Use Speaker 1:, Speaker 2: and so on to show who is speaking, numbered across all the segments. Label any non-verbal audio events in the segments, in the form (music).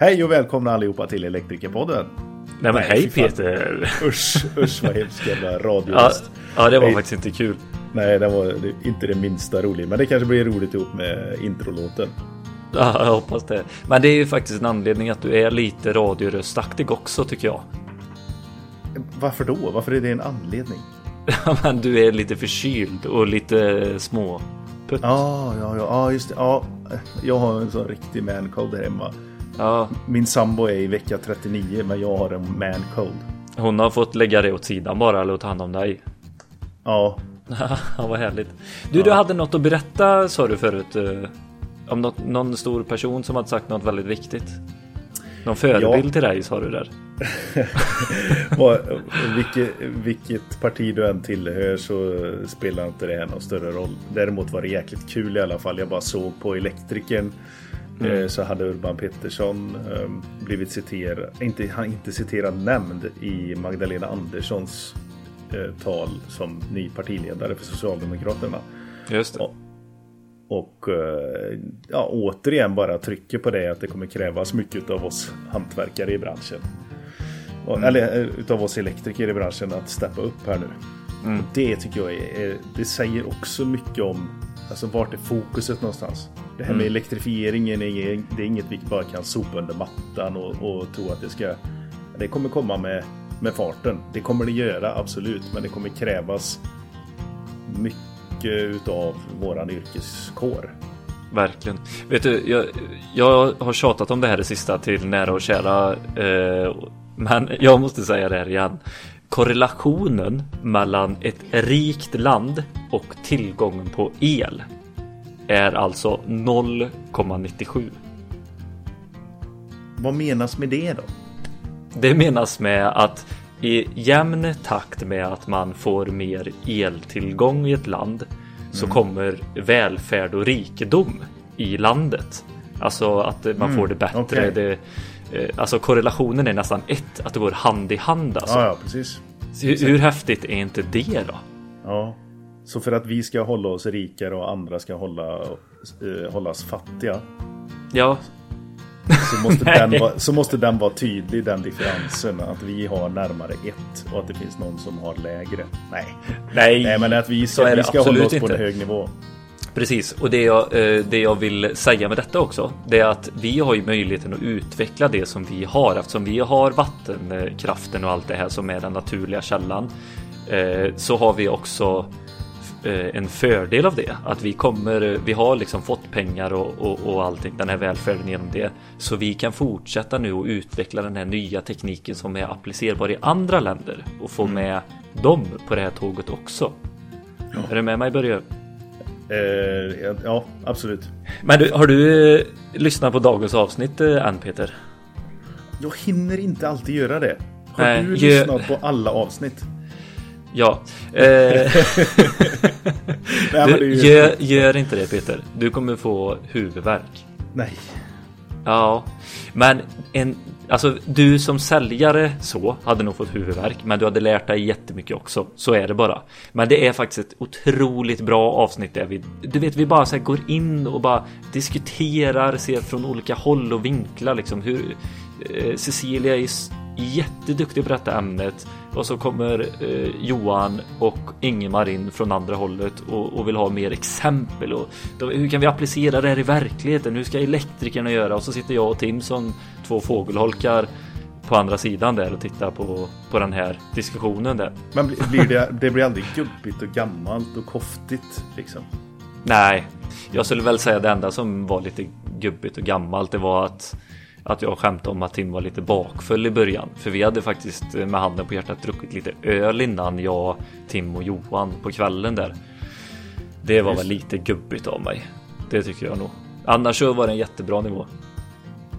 Speaker 1: Hej och välkomna allihopa till Elektrikerpodden.
Speaker 2: Nej men hej Peter!
Speaker 1: Usch, usch vad hemskt jävla (laughs) radioröst.
Speaker 2: Ja, ja, det var hej. faktiskt inte kul.
Speaker 1: Nej, det var inte det minsta roligt. Men det kanske blir roligt ihop med introlåten.
Speaker 2: Ja, jag hoppas det. Men det är ju faktiskt en anledning att du är lite radioröstaktig också tycker jag.
Speaker 1: Varför då? Varför är det en anledning? (laughs)
Speaker 2: Ja, men du är lite förkyld och lite små.
Speaker 1: Ja, ja, ja, just det. Ja, jag har en sån riktig mancold hemma. Ja. Min sambo är i vecka 39 men jag har en man cold.
Speaker 2: Hon har fått lägga det åt sidan bara eller ta hand om dig.
Speaker 1: Ja. (laughs)
Speaker 2: ja, vad härligt. Du, ja. du hade något att berätta sa du förut. Eh, om något, någon stor person som hade sagt något väldigt viktigt. Någon förebild ja. till dig sa du där. (laughs)
Speaker 1: vilket, vilket parti du än tillhör så spelar inte det här någon större roll. Däremot var det jäkligt kul i alla fall. Jag bara såg på elektrikern Mm. Eh, så hade Urban Pettersson ehm, blivit citerad, inte, han inte citerad nämnd i Magdalena Anderssons eh, tal som ny partiledare för Socialdemokraterna.
Speaker 2: Just det.
Speaker 1: Och, och eh, ja, återigen bara trycker på det att det kommer krävas mycket av oss hantverkare i branschen. Mm. Eller utav oss elektriker i branschen att steppa upp här nu. Mm. Det tycker jag är, det säger också mycket om alltså vart är fokuset någonstans. Det här med mm. elektrifieringen är, det är inget vi bara kan sopa under mattan och, och tro att det ska... Det kommer komma med, med farten. Det kommer det göra, absolut. Men det kommer krävas mycket utav våran yrkeskår.
Speaker 2: Verkligen. Vet du, jag, jag har tjatat om det här det sista till nära och kära. Eh, men jag måste säga det här igen. Korrelationen mellan ett rikt land och tillgången på el är alltså 0,97.
Speaker 1: Vad menas med det då?
Speaker 2: Det menas med att i jämn takt med att man får mer eltillgång i ett land mm. så kommer välfärd och rikedom i landet. Alltså att man mm. får det bättre. Okay. Det, alltså korrelationen är nästan ett, att det går hand i hand. Alltså.
Speaker 1: Ja, ja, precis.
Speaker 2: Hur, hur häftigt är inte det då?
Speaker 1: Ja, så för att vi ska hålla oss rikare och andra ska hålla, uh, hållas fattiga.
Speaker 2: Ja.
Speaker 1: Så måste, (laughs) den vara, så måste den vara tydlig, den differensen. Att vi har närmare ett och att det finns någon som har lägre. Nej,
Speaker 2: nej,
Speaker 1: nej men att vi ska, vi ska hålla oss inte. på en hög nivå.
Speaker 2: Precis, och det jag, eh, det jag vill säga med detta också, det är att vi har ju möjligheten att utveckla det som vi har eftersom vi har vattenkraften och allt det här som är den naturliga källan. Eh, så har vi också Eh, en fördel av det. Att vi kommer, vi har liksom fått pengar och, och, och allting, den här välfärden genom det. Så vi kan fortsätta nu och utveckla den här nya tekniken som är applicerbar i andra länder och få mm. med dem på det här tåget också. Ja. Är du med mig Börje?
Speaker 1: Eh, ja, absolut.
Speaker 2: Men du, har du eh, lyssnat på dagens avsnitt eh, än Peter?
Speaker 1: Jag hinner inte alltid göra det. Har Nej, du lyssnat på alla avsnitt?
Speaker 2: Ja. Eh, (laughs) (laughs) du, gör, gör, inte det Peter. Du kommer få huvudvärk.
Speaker 1: Nej.
Speaker 2: Ja, men en, alltså du som säljare så hade nog fått huvudvärk, men du hade lärt dig jättemycket också. Så är det bara. Men det är faktiskt ett otroligt bra avsnitt där vi, du vet, vi bara så går in och bara diskuterar, ser från olika håll och vinklar liksom hur eh, Cecilia är jätteduktig på detta ämnet och så kommer eh, Johan och Ingemar in från andra hållet och, och vill ha mer exempel och då, hur kan vi applicera det här i verkligheten? Hur ska elektrikerna göra? Och så sitter jag och Tim som två fågelholkar på andra sidan där och tittar på, på den här diskussionen där.
Speaker 1: Men blir det, det blir aldrig gubbigt och gammalt och koftigt liksom?
Speaker 2: Nej, jag skulle väl säga det enda som var lite gubbigt och gammalt det var att att jag skämtade om att Tim var lite bakfull i början. För vi hade faktiskt med handen på hjärtat druckit lite öl innan jag, Tim och Johan på kvällen där. Det var Just. väl lite gubbigt av mig. Det tycker jag nog. Annars så var det en jättebra nivå.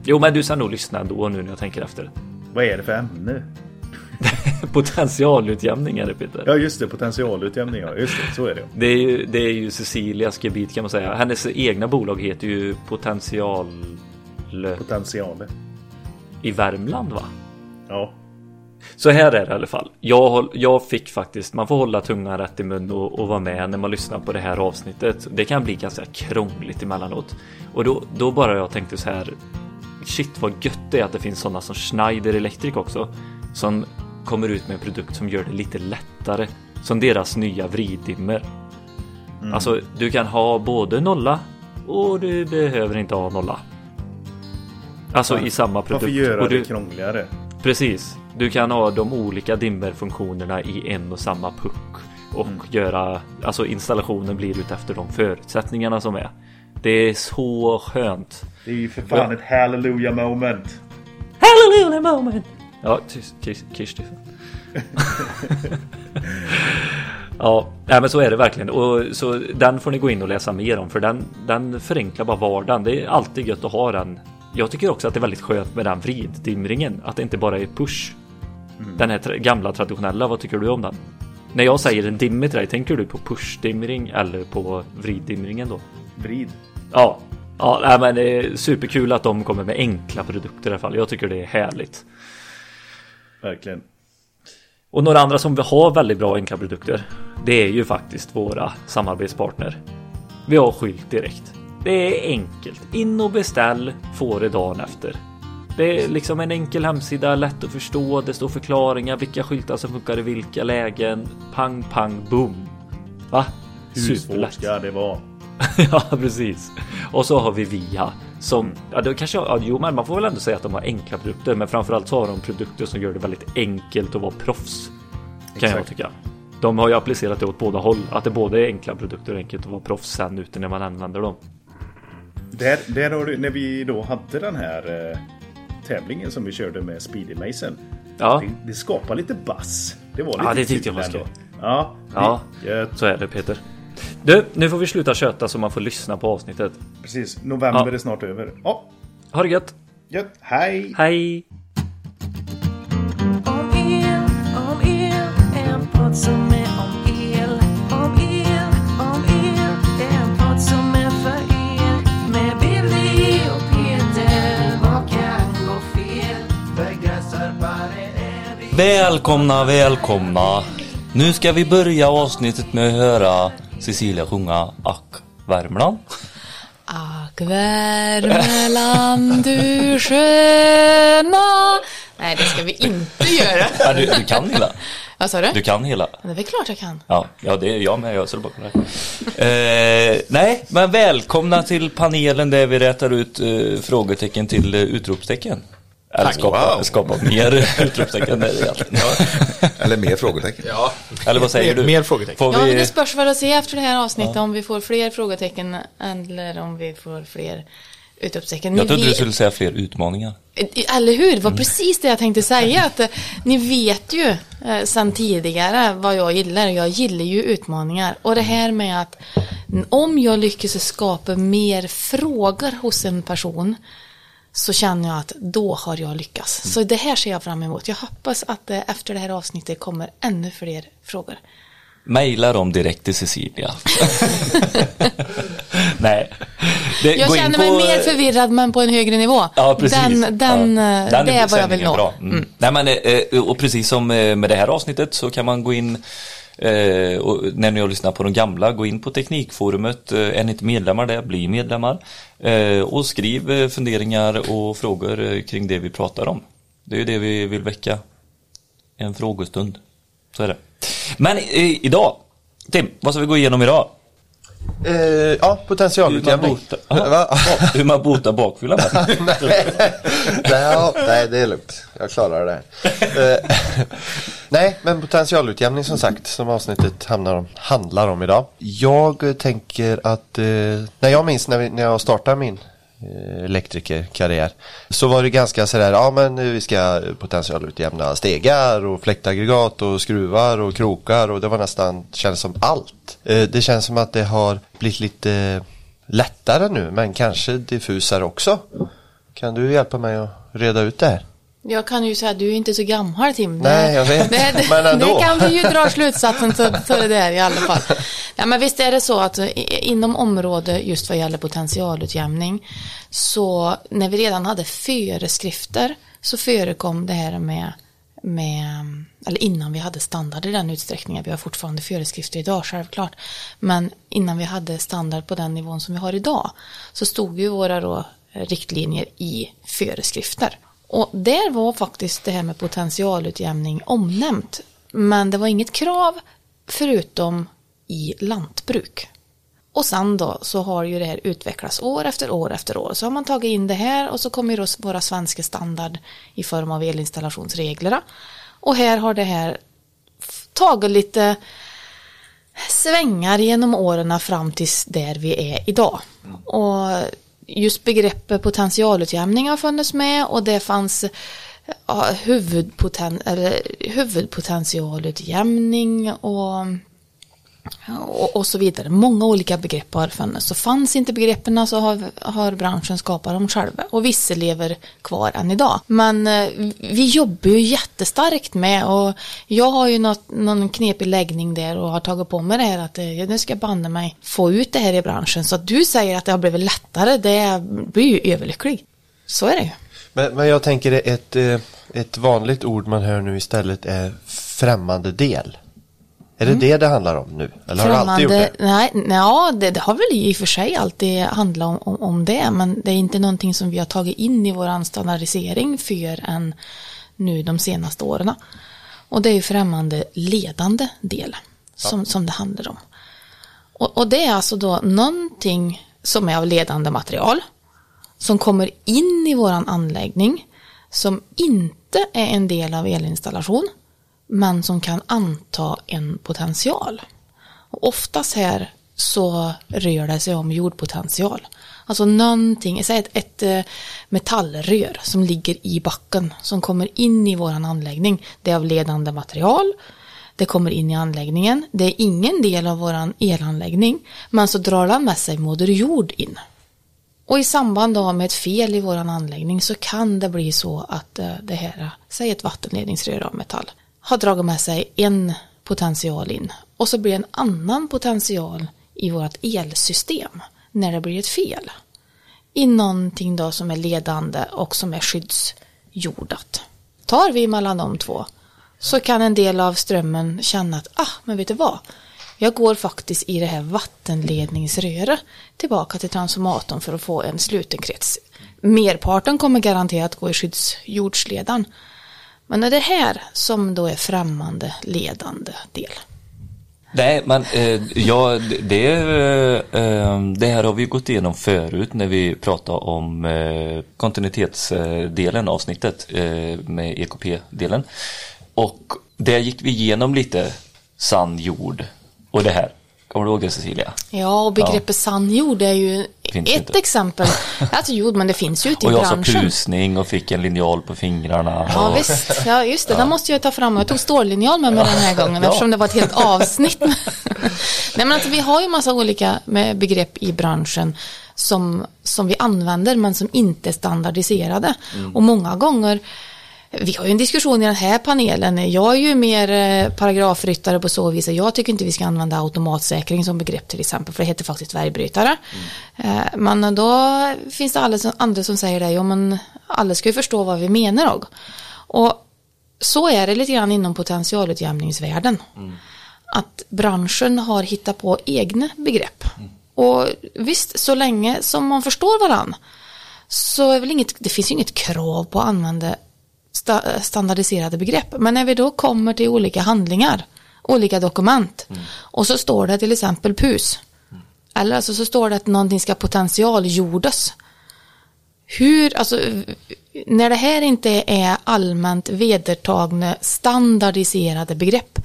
Speaker 2: Jo, men du ska nog lyssna ändå nu när jag tänker efter.
Speaker 1: Vad är det för ämne? (laughs)
Speaker 2: Potentialutjämning är det Peter.
Speaker 1: Ja just det, potentialutjämning. Ja. Just det, så är det.
Speaker 2: Det är ju, det är ju Cecilias gebit kan man säga. Hennes egna bolag heter ju Potential
Speaker 1: Potentialer.
Speaker 2: I Värmland va?
Speaker 1: Ja.
Speaker 2: Så här är det i alla fall. Jag, jag fick faktiskt, man får hålla tungan rätt i mun och, och vara med när man lyssnar på det här avsnittet. Det kan bli ganska krångligt emellanåt. Och då, då bara jag tänkte så här. Shit vad gött det är att det finns sådana som Schneider Electric också. Som kommer ut med en produkt som gör det lite lättare. Som deras nya vriddimmer. Mm. Alltså du kan ha både nolla och du behöver inte ha nolla. Alltså ja. i samma produkt.
Speaker 1: Varför göra
Speaker 2: du,
Speaker 1: det krångligare?
Speaker 2: Precis. Du kan ha de olika dimmerfunktionerna i en och samma puck. Och mm. göra, alltså installationen blir utefter de förutsättningarna som är. Det är så skönt.
Speaker 1: Det är ju för fan ett hallelujah moment.
Speaker 2: Hallelujah moment! Ja, Kirsti. ja, nej, men så är det verkligen. Och så den får ni gå in och läsa mer om för den, den förenklar bara vardagen. Det är alltid gött att ha den. Jag tycker också att det är väldigt skönt med den vriddimringen. Att det inte bara är push. Mm. Den här gamla traditionella, vad tycker du om den? När jag säger en dimmer till dig, tänker du på pushdimring eller på vriddimringen då?
Speaker 1: Vrid.
Speaker 2: Ja, ja men det är superkul att de kommer med enkla produkter i alla fall. Jag tycker det är härligt.
Speaker 1: Verkligen.
Speaker 2: Och några andra som vi har väldigt bra enkla produkter. Det är ju faktiskt våra samarbetspartner. Vi har skylt direkt. Det är enkelt. In och beställ, får det dagen efter. Det är liksom en enkel hemsida, lätt att förstå. Det står förklaringar, vilka skyltar som funkar i vilka lägen. Pang, pang, boom. Va?
Speaker 1: Hur svårt ska det vara? (laughs)
Speaker 2: ja, precis. Och så har vi Via som, ja, det kanske, ja, jo, men man får väl ändå säga att de har enkla produkter, men framförallt så har de produkter som gör det väldigt enkelt att vara proffs. Kan Exakt. jag tycka. De har ju applicerat det åt båda håll, att det både är enkla produkter och enkelt att vara proffs sen ute när man använder dem.
Speaker 1: Där, där har du, när vi då hade den här eh, tävlingen som vi körde med Speedy Mason. Ja. Det, det skapar lite bass. Det var lite
Speaker 2: Ja, det tyckte jag var skoj.
Speaker 1: Ja,
Speaker 2: ja så är det Peter. Du, nu får vi sluta köta så man får lyssna på avsnittet.
Speaker 1: Precis, november ja. är snart över. Ja.
Speaker 2: Ha det gött.
Speaker 1: Gött, hej.
Speaker 2: Hej.
Speaker 3: Om el, om el, en podd som är om el. Om el, om el, en podd som är för er. Med Billy och Peter, vad kan gå fel? Begränsarbare är vi.
Speaker 4: Välkomna, välkomna. Nu ska vi börja avsnittet med att höra Cecilia sjunga Ack Värmland.
Speaker 5: Ack Värmeland du sköna Nej det ska vi inte göra.
Speaker 4: Ja, du, du kan hela.
Speaker 5: Vad sa du?
Speaker 4: Du kan hela.
Speaker 5: Det är väl klart jag kan.
Speaker 4: Ja, ja det är jag med. Jag ser bakom dig. Eh, nej, men välkomna till panelen där vi rätar ut eh, frågetecken till eh, utropstecken. Eller skapa, wow. skapa mer (laughs) (laughs) utropstecken.
Speaker 6: ja. Eller mer frågetecken.
Speaker 4: Ja. Eller vad säger
Speaker 6: mer,
Speaker 4: du?
Speaker 6: Mer frågetecken.
Speaker 5: Får ja, vi... det spörs vad att se efter det här avsnittet ja. om vi får fler frågetecken eller om vi får fler utropstecken.
Speaker 4: Jag trodde vet... du skulle säga fler utmaningar.
Speaker 5: Eller hur, det var mm. precis det jag tänkte säga. Att, eh, ni vet ju eh, sedan tidigare vad jag gillar. Jag gillar ju utmaningar. Och det här med att om jag lyckas skapa mer frågor hos en person så känner jag att då har jag lyckats. Mm. Så det här ser jag fram emot. Jag hoppas att det efter det här avsnittet kommer ännu fler frågor.
Speaker 4: Maila dem direkt till Cecilia. (laughs) Nej.
Speaker 5: Det, jag känner mig på... mer förvirrad men på en högre nivå.
Speaker 4: Ja, precis.
Speaker 5: Den, den, ja. den det är vad jag vill nå.
Speaker 4: Mm. Mm. Nej, men, eh, och precis som eh, med det här avsnittet så kan man gå in Eh, och när ni har lyssnat på de gamla, gå in på Teknikforumet. Eh, är ni inte medlemmar där, bli medlemmar. Eh, och skriv eh, funderingar och frågor eh, kring det vi pratar om. Det är ju det vi vill väcka. En frågestund. Så är det. Men eh, idag, Tim, vad ska vi gå igenom idag?
Speaker 6: Eh, ja, potentialutjämning. (laughs)
Speaker 4: Hur man botar bakfyllan? (laughs)
Speaker 6: nej, nej, nej, det är lugnt. Jag klarar det. Eh, (laughs) nej, men potentialutjämning som sagt, som avsnittet om, handlar om idag. Jag tänker att, eh, när jag minns när, vi, när jag startade min Eh, elektrikerkarriär så var det ganska sådär, ja men vi ska potentialutjämna stegar och fläktaggregat och skruvar och krokar och det var nästan, känns som allt. Eh, det känns som att det har blivit lite lättare nu men kanske diffusare också. Kan du hjälpa mig att reda ut det här?
Speaker 5: Jag kan ju säga att du är inte så gammal Tim.
Speaker 6: Nej, jag vet.
Speaker 5: Det, det, (laughs) men ändå. det kan vi ju dra slutsatsen till, till det där i alla fall. Ja, men visst är det så att inom område just vad gäller potentialutjämning så när vi redan hade föreskrifter så förekom det här med med, eller innan vi hade standard i den utsträckningen, vi har fortfarande föreskrifter idag självklart, men innan vi hade standard på den nivån som vi har idag så stod ju våra då riktlinjer i föreskrifter. Och där var faktiskt det här med potentialutjämning omnämnt. Men det var inget krav förutom i lantbruk. Och sen då så har ju det här utvecklats år efter år efter år. Så har man tagit in det här och så kommer ju då våra svenska standard i form av elinstallationsreglerna. Och här har det här tagit lite svängar genom åren fram tills där vi är idag. Och just begreppet potentialutjämning har funnits med och det fanns ja, huvudpoten, eller huvudpotentialutjämning och och, och så vidare. Många olika begrepp har funnits. Så fanns inte begreppen så har, har branschen skapat dem själva. Och vissa lever kvar än idag. Men eh, vi jobbar ju jättestarkt med och jag har ju något, någon knepig läggning där och har tagit på mig det här att eh, nu ska jag banne mig få ut det här i branschen. Så att du säger att det har blivit lättare, det blir ju överlycklig. Så är det ju.
Speaker 6: Men, men jag tänker ett, eh, ett vanligt ord man hör nu istället är främmande del. Är det det det handlar om nu? Eller har det alltid gjort det?
Speaker 5: Nej, ja, det, det har väl i och för sig alltid handlat om, om, om det, men det är inte någonting som vi har tagit in i vår standardisering för än nu de senaste åren. Och det är ju främmande ledande del som, som det handlar om. Och, och det är alltså då någonting som är av ledande material som kommer in i våran anläggning som inte är en del av elinstallation men som kan anta en potential. Och oftast här så rör det sig om jordpotential. Alltså någonting, säg ett, ett eh, metallrör som ligger i backen som kommer in i våran anläggning. Det är av ledande material. Det kommer in i anläggningen. Det är ingen del av våran elanläggning. Men så drar den med sig moder jord in. Och i samband då med ett fel i våran anläggning så kan det bli så att eh, det här, eh, säg ett vattenledningsrör av metall, har dragit med sig en potential in och så blir det en annan potential i vårt elsystem när det blir ett fel. I någonting då som är ledande och som är skyddsjordat. Tar vi mellan de två så kan en del av strömmen känna att, ah, men vet du vad? Jag går faktiskt i det här vattenledningsröret tillbaka till transformatorn för att få en sluten krets. Merparten kommer garanterat gå i skyddsjordsledan. Men är det här som då är främmande ledande del?
Speaker 2: Nej, men eh, ja, det, eh, eh, det här har vi gått igenom förut när vi pratade om eh, kontinuitetsdelen eh, avsnittet eh, med EKP-delen. Och där gick vi igenom lite sann jord och det här. Kommer du ihåg det Cecilia?
Speaker 5: Ja, och begreppet sann jord är ju
Speaker 2: Finns
Speaker 5: ett
Speaker 2: inte.
Speaker 5: exempel. (laughs) Alltså jord, men det finns ju ute i
Speaker 2: Och jag sa
Speaker 5: branschen.
Speaker 2: pusning och fick en linjal på fingrarna.
Speaker 5: Ja
Speaker 2: och,
Speaker 5: visst, ja just det, den måste jag ta fram. Jag tog stållinjal med mig den här gången
Speaker 2: Ja.
Speaker 5: eftersom det var ett helt avsnitt. (laughs) Nej men alltså vi har ju massa olika begrepp i branschen som, som vi använder men som inte är standardiserade.
Speaker 2: Mm.
Speaker 5: Och många gånger vi har ju en diskussion i den här panelen. Jag är ju mer eh, paragrafryttare på så vis att jag tycker inte vi ska använda automatsäkring som begrepp till exempel, för det heter faktiskt bergbrytare. Eh, Men då finns det alla som, andra som säger det, ja men alla ska ju förstå vad vi menar och. Och så är det lite grann inom potentialutjämningsvärlden. Att branschen har hittat på egna begrepp. Och visst, så länge som man förstår varann så är väl inget, det finns ju inget krav på att använda sta, standardiserade begrepp. Men när vi då kommer till olika handlingar, olika dokument och så står det till exempel PUS. Eller alltså så står det att någonting ska potentialjordas. Hur, alltså när det här inte är allmänt vedertagna standardiserade begrepp.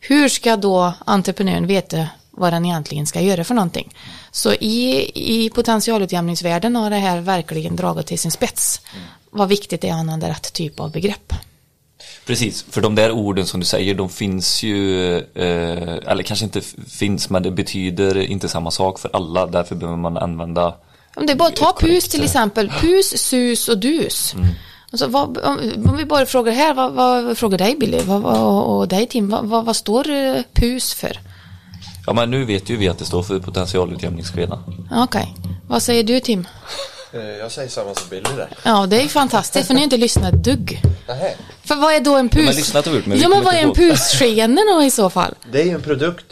Speaker 5: Hur ska då entreprenören veta vad den egentligen ska göra för någonting? Så i, i potentialutjämningsvärlden har det här verkligen dragit till sin spets. Vad viktigt det är att använda rätt typ av begrepp.
Speaker 2: Precis, för de där orden som du säger, de finns ju, eh, eller kanske inte finns, men det betyder inte samma sak för alla. Därför behöver man använda
Speaker 5: Om det är bara ta
Speaker 2: korrekt,
Speaker 5: pus till exempel. Pus, sus och dus. Alltså, vad, om, om vi bara frågar här, vad, vad frågar dig Billy vad, vad, och dig Tim, vad, vad, står eh, pus för?
Speaker 2: Ja men nu vet ju vi att det står för potentialutjämningsskeda.
Speaker 5: Ja, Okej, vad säger du Tim?
Speaker 6: Eh, Jag säger samma som Billy där.
Speaker 5: Ja, det är fantastiskt för ni har inte lyssnat ett dugg. För vad är då en pus?
Speaker 2: men lyssnat har gjort, men
Speaker 5: ja, men vad är en pusskene då i så fall?
Speaker 6: Det är ju en produkt.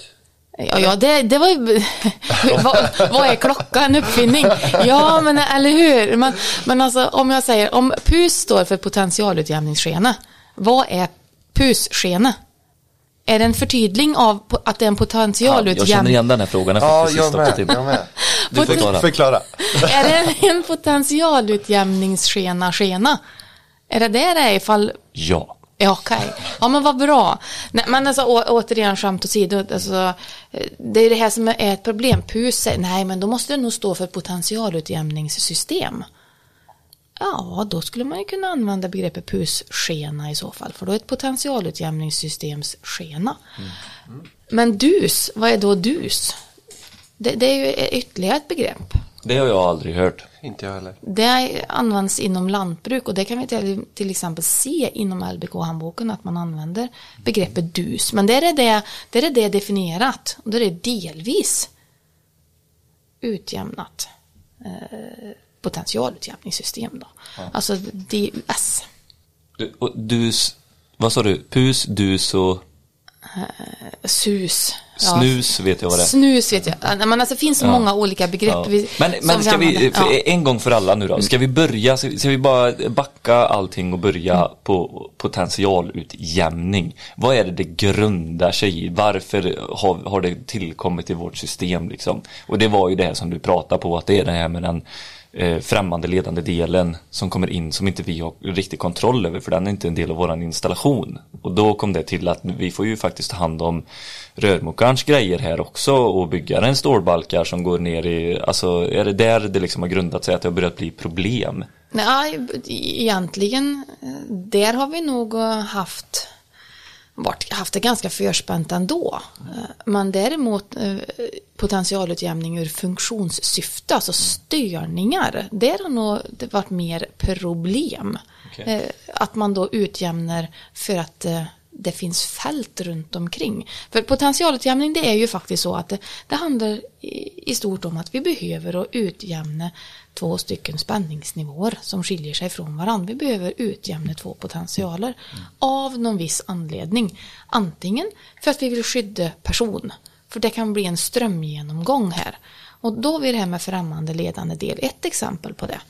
Speaker 5: Ja, ja det, det var ju... (laughs) vad, vad är klockan? En uppfinning? Ja, men eller hur? Men, men alltså om jag säger, om PUS står för potentialutjämningsskena, vad är PUS-skena? Är det en förtydling av att det är en
Speaker 2: Ja, jag känner
Speaker 5: potentialutjämning?
Speaker 2: igen den här frågan.
Speaker 6: Ja, jag med. Jag med.
Speaker 2: Du får klara.
Speaker 6: Förklara. (laughs)
Speaker 5: är det (laughs) en potentialutjämningsskena, skena? Är det det det är ifall
Speaker 2: Ja.
Speaker 5: Ja, okej. Ja, men vad bra. Nej, men alltså å, återigen skämt åsido, alltså, det är det här som är ett problem. PUS säger, nej, men då måste det nog stå för potentialutjämningssystem. Ja, då skulle man ju kunna använda begreppet PUS-skena i så fall, för då är ett potentialutjämningssystems skena. Men DUS, vad är då DUS? Det, det är ju ytterligare ett begrepp.
Speaker 2: Det har jag aldrig hört.
Speaker 6: Inte jag heller.
Speaker 5: Det används inom lantbruk och det kan vi till, till exempel se inom LBK-handboken att man använder begreppet dus. Men där är det, där är det definierat och där är det delvis utjämnat eh, potentialutjämningssystem. Då. Alltså DUS.
Speaker 2: Du, och dus, vad sa du? Pus, dus och
Speaker 5: SUS. Ja,
Speaker 2: snus vet jag vad det är.
Speaker 5: Snus vet jag. Ja, Men alltså, det finns så
Speaker 2: Ja.
Speaker 5: många olika begrepp.
Speaker 2: Ja.
Speaker 5: vi-
Speaker 2: Men, men ska vi,
Speaker 5: Ja.
Speaker 2: en gång för alla nu då, ska vi börja, ska vi- ska vi bara backa allting och börja på potentialutjämning? Vad är det det grundar sig i? Varför har, har det tillkommit i vårt system liksom? Och det var ju det här som du pratade på, att det är det här med den eh, främmande ledande delen som kommer in som inte vi har riktig kontroll över för den är inte en del av våran installation. Och då kom det till att vi får ju faktiskt ta hand om rörmokarens grejer här också och bygga en stålbalkar som går ner i, alltså är det där det liksom har grundat sig att det har börjat bli problem?
Speaker 5: Nej, egentligen, eh, där har vi nog eh, haft, varit, haft det ganska förspänt ändå. Eh, Men däremot eh, potentialutjämning ur funktionssyfte, alltså störningar, där har nog det varit mer problem.
Speaker 2: Okej.
Speaker 5: Eh, Att man då utjämnar för att det finns fält runt omkring. För potentialutjämning det är ju faktiskt så att det, det handlar i, i stort om att vi behöver att utjämna två stycken spänningsnivåer som skiljer sig från varandra. Vi behöver utjämna två potentialer av någon viss anledning. Antingen för att vi vill skydda person, för det kan bli en strömgenomgång här. Och då vi det här med främmande ledande del, ett exempel på det.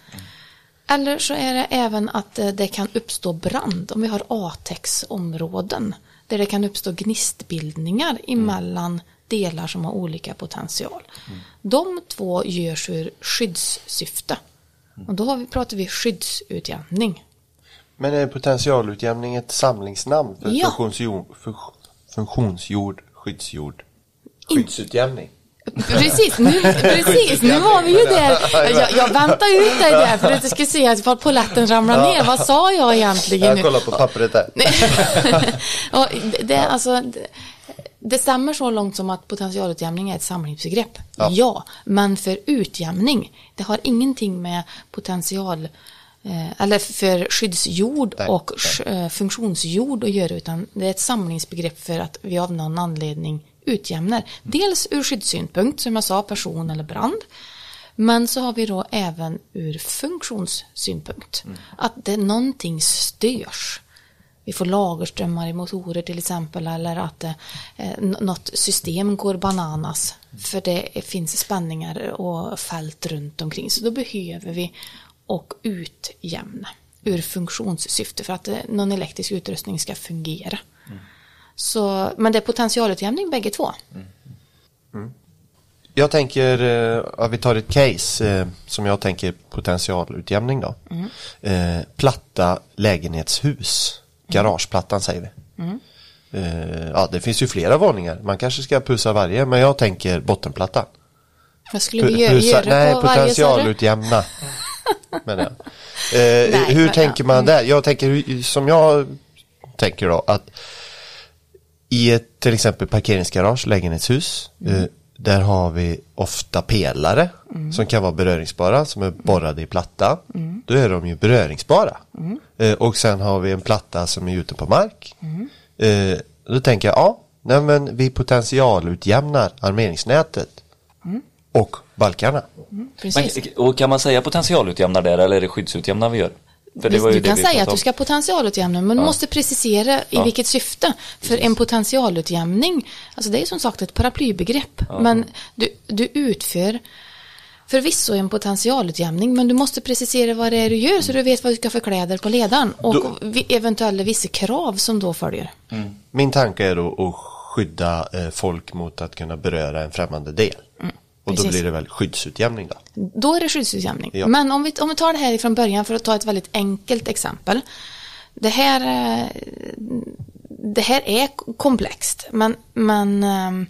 Speaker 5: Eller så är det även att eh, det kan uppstå brand om vi har ATEX-områden där det kan uppstå gnistbildningar emellan delar som har olika potential. De två görs ur skyddssyfte. Och då har vi, pratar vi skyddsutjämning.
Speaker 6: Men är potentialutjämning ett samlingsnamn för
Speaker 5: Ja.
Speaker 6: funktionsjord, fun- funktionsjord, skyddsjord? Skyddsutjämning.
Speaker 5: Precis, nu, precis, nu var vi ju där. Jag, jag väntar ut dig där för att du ska se att polletten ramlar ner. Vad sa jag egentligen
Speaker 6: Jag kollar på pappret där.
Speaker 5: och det, det, är alltså, det, stämmer så långt som att potentialutjämning är ett samlingsbegrepp.
Speaker 6: Ja.
Speaker 5: Ja. men för utjämning, det har ingenting med potential eh, eller för skyddsjord
Speaker 6: Nej,
Speaker 5: och eh, funktionsjord att göra utan det är ett samlingsbegrepp för att vi av någon anledning utjämnar. Dels ur skyddssynpunkt, som jag sa, person eller brand. Men så har vi då även ur funktionssynpunkt. Att det någonting störs. Vi får lagerströmmar i motorer till exempel eller att eh, något system går bananas för det finns spänningar och fält runt omkring. Så då behöver vi och utjämna ur funktionssyfte för att eh, någon elektrisk utrustning ska fungera. Så, men det är potentialutjämning bägge två.
Speaker 6: Jag tänker, eh, ja, vi tar ett case eh, som jag tänker potentialutjämning då. Eh, platta lägenhetshus. Garageplattan säger vi. Eh, ja, det finns ju flera våningar. Man kanske ska pussa varje, men jag tänker bottenplattan.
Speaker 5: Vad skulle vi gö-
Speaker 6: pussa-
Speaker 5: göra
Speaker 6: nej,
Speaker 5: på
Speaker 6: potentialutjämna. Men, ja. (laughs)
Speaker 5: Nej,
Speaker 6: hur
Speaker 5: men-
Speaker 6: tänker
Speaker 5: ja.
Speaker 6: man där? Jag tänker som jag tänker då att i ett till exempel parkeringsgarage, lägenhetshus,
Speaker 5: Mm.
Speaker 6: eh, där har vi ofta pelare
Speaker 5: Mm.
Speaker 6: som kan vara beröringsbara, som är borrade i platta. Då är de ju beröringsbara.
Speaker 5: Mm.
Speaker 6: Eh, och sen har vi en platta som är ute på mark.
Speaker 5: Mm.
Speaker 6: Eh, då tänker jag, ja, nej men vi potentialutjämnar armeringsnätet
Speaker 5: Mm.
Speaker 6: och balkarna.
Speaker 5: Precis.
Speaker 2: Men, och kan man säga potentialutjämnar där eller är det skyddsutjämnar vi gör? För det var ju
Speaker 5: du
Speaker 2: det
Speaker 5: kan säga att du ska potentialutjämna, men du måste precisera i
Speaker 2: Ja.
Speaker 5: vilket syfte. För en potentialutjämning, alltså det är som sagt ett paraplybegrepp, men du, du utför förvisso en potentialutjämning, men du måste precisera vad det är du gör så du vet vad du ska för kläder på ledaren och
Speaker 6: Då-
Speaker 5: eventuella vissa krav som då följer.
Speaker 6: Min tanke är då att skydda eh, folk mot att kunna beröra en främmande del. Och då
Speaker 5: precis.
Speaker 6: blir det väl skyddsutjämning då?
Speaker 5: Då är det skyddsutjämning.
Speaker 6: Ja.
Speaker 5: Men om vi, om vi tar det här ifrån början för att ta ett väldigt enkelt exempel. Det här, eh, det här är komplext, men, men eh,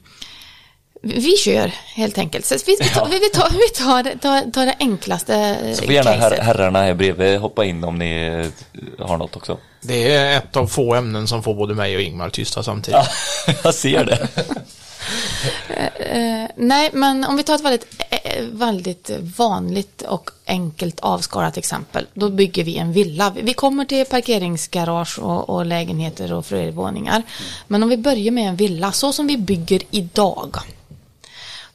Speaker 5: vi kör helt enkelt. Så vi, vi, tar, vi, tar, vi tar, det- tar, tar det enklaste eh,
Speaker 2: Så får gärna her herrarna här bredvid hoppa in om ni eh, har något också.
Speaker 4: Det är ett av få ämnen som får både mig och Ingmar tysta samtidigt. (laughs)
Speaker 2: Jag ser det. (laughs)
Speaker 5: Eh, eh, nej, men om vi tar ett väldigt, eh, eh, väldigt vanligt och enkelt avskalat exempel. Då bygger vi en villa. Vi kommer till parkeringsgarage och, och lägenheter och flervåningar. Men om vi börjar med en villa, så som vi bygger idag.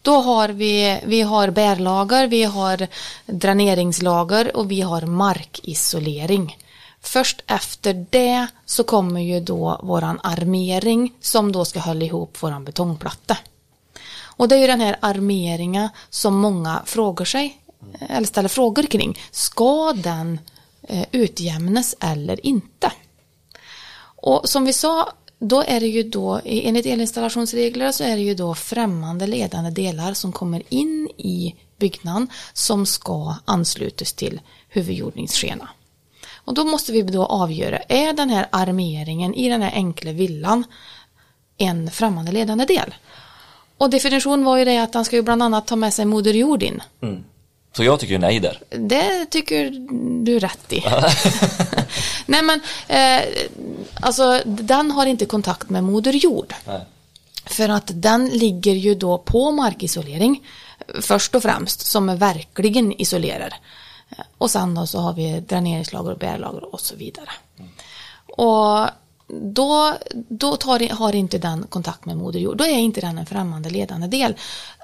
Speaker 5: Då har vi, vi har bärlager, vi har dräneringslager och vi har markisolering. Först efter det så kommer ju då våran armering som då ska hålla ihop våran betongplatta. Och det är ju den här armeringen som många frågar sig, eh, eller ställer frågor kring. Ska den eh, utjämnas eller inte? Och som vi sa, då är det ju då, enligt elinstallationsregler så är det ju då främmande ledande delar som kommer in i byggnaden som ska anslutas till huvudjordningsskena. Och då måste vi då avgöra, är den här armeringen i den här enkla villan en främmande ledande del? Och definition var ju det att han ska ju bland annat ta med sig moder jord in.
Speaker 2: Så jag tycker nej där.
Speaker 5: Det tycker du rätt i. (laughs) Nej men, eh, alltså den har inte kontakt med moder jord.
Speaker 2: Nej.
Speaker 5: För att den ligger ju då på markisolering först och främst som verkligen isolerar. Och sen då så har vi dräneringslager och bärlager och så vidare. Och då, då tar, har inte den kontakt med moder jord. Då är inte den en främmande ledande del.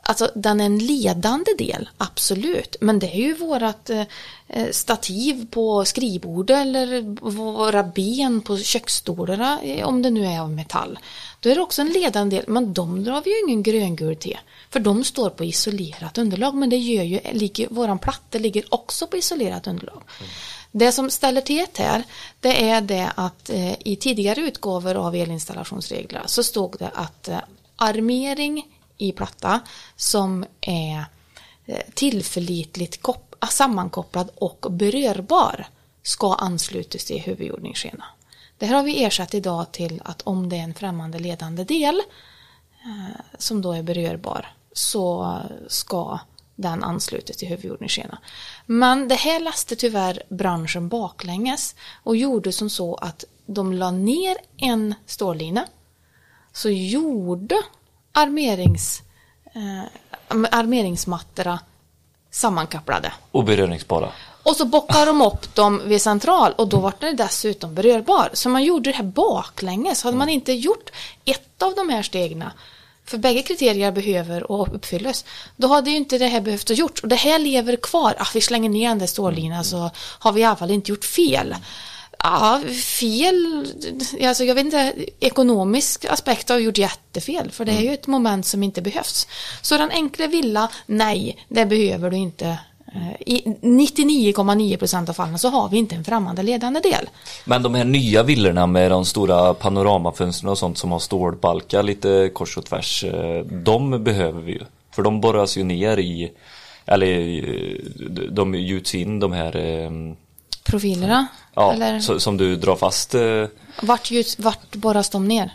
Speaker 5: Alltså den är en ledande del, absolut. Men det är ju vårat eh, eh stativ på skrivbordet eller våra ben på köksstolarna, eh, om det nu är av metall. Då är det också en ledande del, men de drar vi ju ingen gröngul till. För de står på isolerat underlag, men det gör ju, ligger, våran platta ligger också på isolerat underlag. Det som ställer till det här, det är det att eh, i tidigare utgåvor av elinstallationsregler så stod det att eh, armering i platta som är eh, tillförlitligt sammankopplad och berörbar ska anslutas till huvudjordningsskena. Det här har vi ersatt idag till att om det är en främmande ledande del eh, som då är berörbar så ska den anslutet till huvudjordningsskena. Men det här läste tyvärr branschen baklänges och gjorde som så att de la ner en stållina så gjorde armerings, eh, armeringsmattorna sammankopplade.
Speaker 2: Och beröringsbara.
Speaker 5: Och så bockade de upp dem vid central och då var den dessutom berörbar. Så man gjorde det här baklänges. Hade man inte gjort ett av de här stegen för bägge kriterier behöver uppfyllas. Då hade ju inte det här behövt att gjort. Och det här lever kvar. Ah, vi slänger ner den där stållinan så har vi i alla fall inte gjort fel. Ja, fel, alltså jag vet inte, ekonomisk aspekt har gjort jättefel för det är ju ett moment som inte behövs. Så den enkla villa, nej, det behöver du inte. Eh, I 99,9% av fallen så har vi inte en främmande ledande del.
Speaker 2: Men de här nya villorna med de stora panoramafönstren och sånt som har stålbalkar lite kors och tvärs. eh, De behöver vi ju. För de borras ju ner i, eller eh, de gjuts in de här,
Speaker 5: Profilerna,
Speaker 2: ja,
Speaker 5: eller
Speaker 2: som du drar fast.
Speaker 5: vart, ljus- vart borras de ner?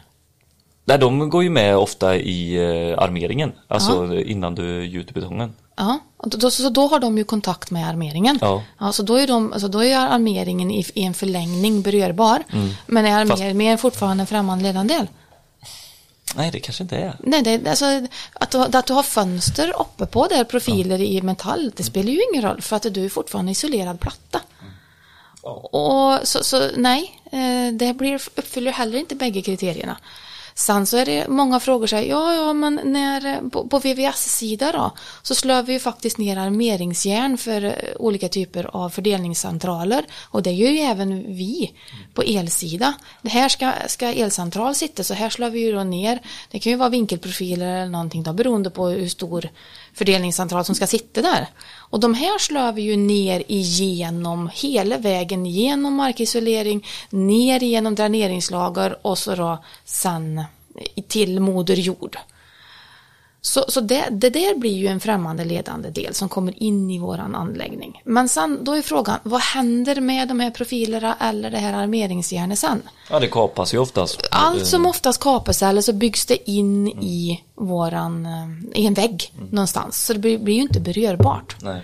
Speaker 2: Nej, de går ju med ofta i armeringen, alltså innan du gjuter betongen.
Speaker 5: Ja, och då, så då har de ju kontakt med armeringen.
Speaker 2: Ja.
Speaker 5: så då är, de, alltså då är armeringen i, i en förlängning berörbar.
Speaker 2: Mm.
Speaker 5: Men är armeringen fortfarande en främmande ledande del?
Speaker 2: Nej, det kanske inte är.
Speaker 5: Nej, det, alltså, att, du, att du har fönster uppe på där, profiler i metall, det spelar ju ingen roll för att du är fortfarande isolerad platta. Och så, så nej, eh, det blir, uppfyller heller inte bägge kriterierna. Sen så är det många frågor så här, ja, ja, men när, eh, på, på VVS-sida då, så slår vi ju faktiskt ner armeringsjärn för eh, olika typer av fördelningscentraler. Och det gör ju även vi på elsida. Det här ska, ska elcentral sitta, så här slår vi ju då ner. Det kan ju vara vinkelprofiler eller någonting då, beroende på hur stor fördelningscentral som ska sitta där. Och de här slår vi ju ner igenom hela vägen genom markisolering, ner genom dräneringslager och så då sen till moder jord. Så, så det, det där blir ju en främmande ledande del som kommer in i våran anläggning. Men sen då är frågan, vad händer med de här profilerna eller det här armeringsjärnet sen?
Speaker 2: Ja, det kapas ju oftast.
Speaker 5: Allt som oftast kapas eller så byggs det in i våran, eh, i en vägg någonstans. Så det blir, blir ju inte berörbart.
Speaker 2: Nej.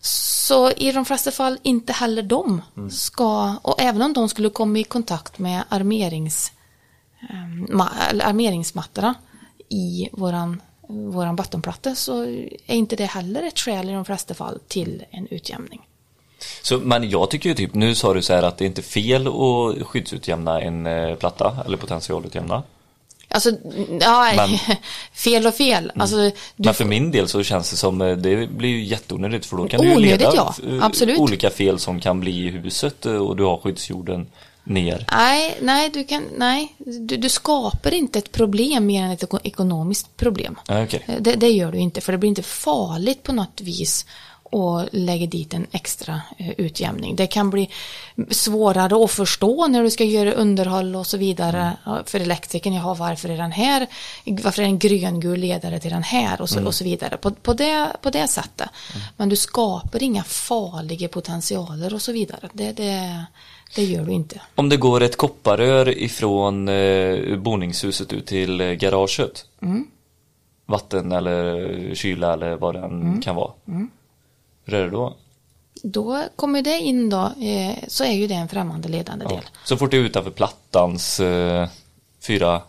Speaker 5: Så i de flesta fall inte heller de ska, och även om de skulle komma i kontakt med armerings, eh, armeringsmattorna i våran, våran bottenplatta så är inte det heller ett skäl i de flesta fall till en utjämning.
Speaker 2: Så, men jag tycker ju typ, nu sa du så här att det är inte fel att skyddsutjämna en eh, platta eller potentialutjämna.
Speaker 5: Alltså, ja,
Speaker 2: Men- (laughs)
Speaker 5: fel och fel. Alltså, du
Speaker 2: Men för min del så känns det som eh, det blir ju jätteonödigt för då kan du ju
Speaker 5: Onödigt,
Speaker 2: leda
Speaker 5: ja.
Speaker 2: eh,
Speaker 5: Absolut.
Speaker 2: olika fel som kan bli i huset och du har skyddsjorden ner.
Speaker 5: Nej, nej, du kan, nej, du, du skapar inte ett problem mer än ett eko- ekonomiskt problem.
Speaker 2: Ja, okej.
Speaker 5: Eh, Det, det gör du inte, för det blir inte farligt på något vis och lägga dit en extra eh, utjämning. Det kan bli svårare att förstå när du ska göra underhåll och så vidare Ja, för elektrikern. Jaha, varför är den här, varför är en gröngul ledare till den här och så, och så vidare. På, på, det, på det sättet. Men du skapar inga farliga potentialer och så vidare. Det, det, det gör du inte.
Speaker 2: Om det går ett kopparrör ifrån eh, boningshuset ut till eh, garaget.
Speaker 5: Mm.
Speaker 2: Vatten eller kyla eller vad den
Speaker 5: Mm.
Speaker 2: kan vara. Hur är det då?
Speaker 5: Då kommer det in då, eh, så är ju det en främmande ledande del.
Speaker 2: Så fort det är utanför plattans eh, fyra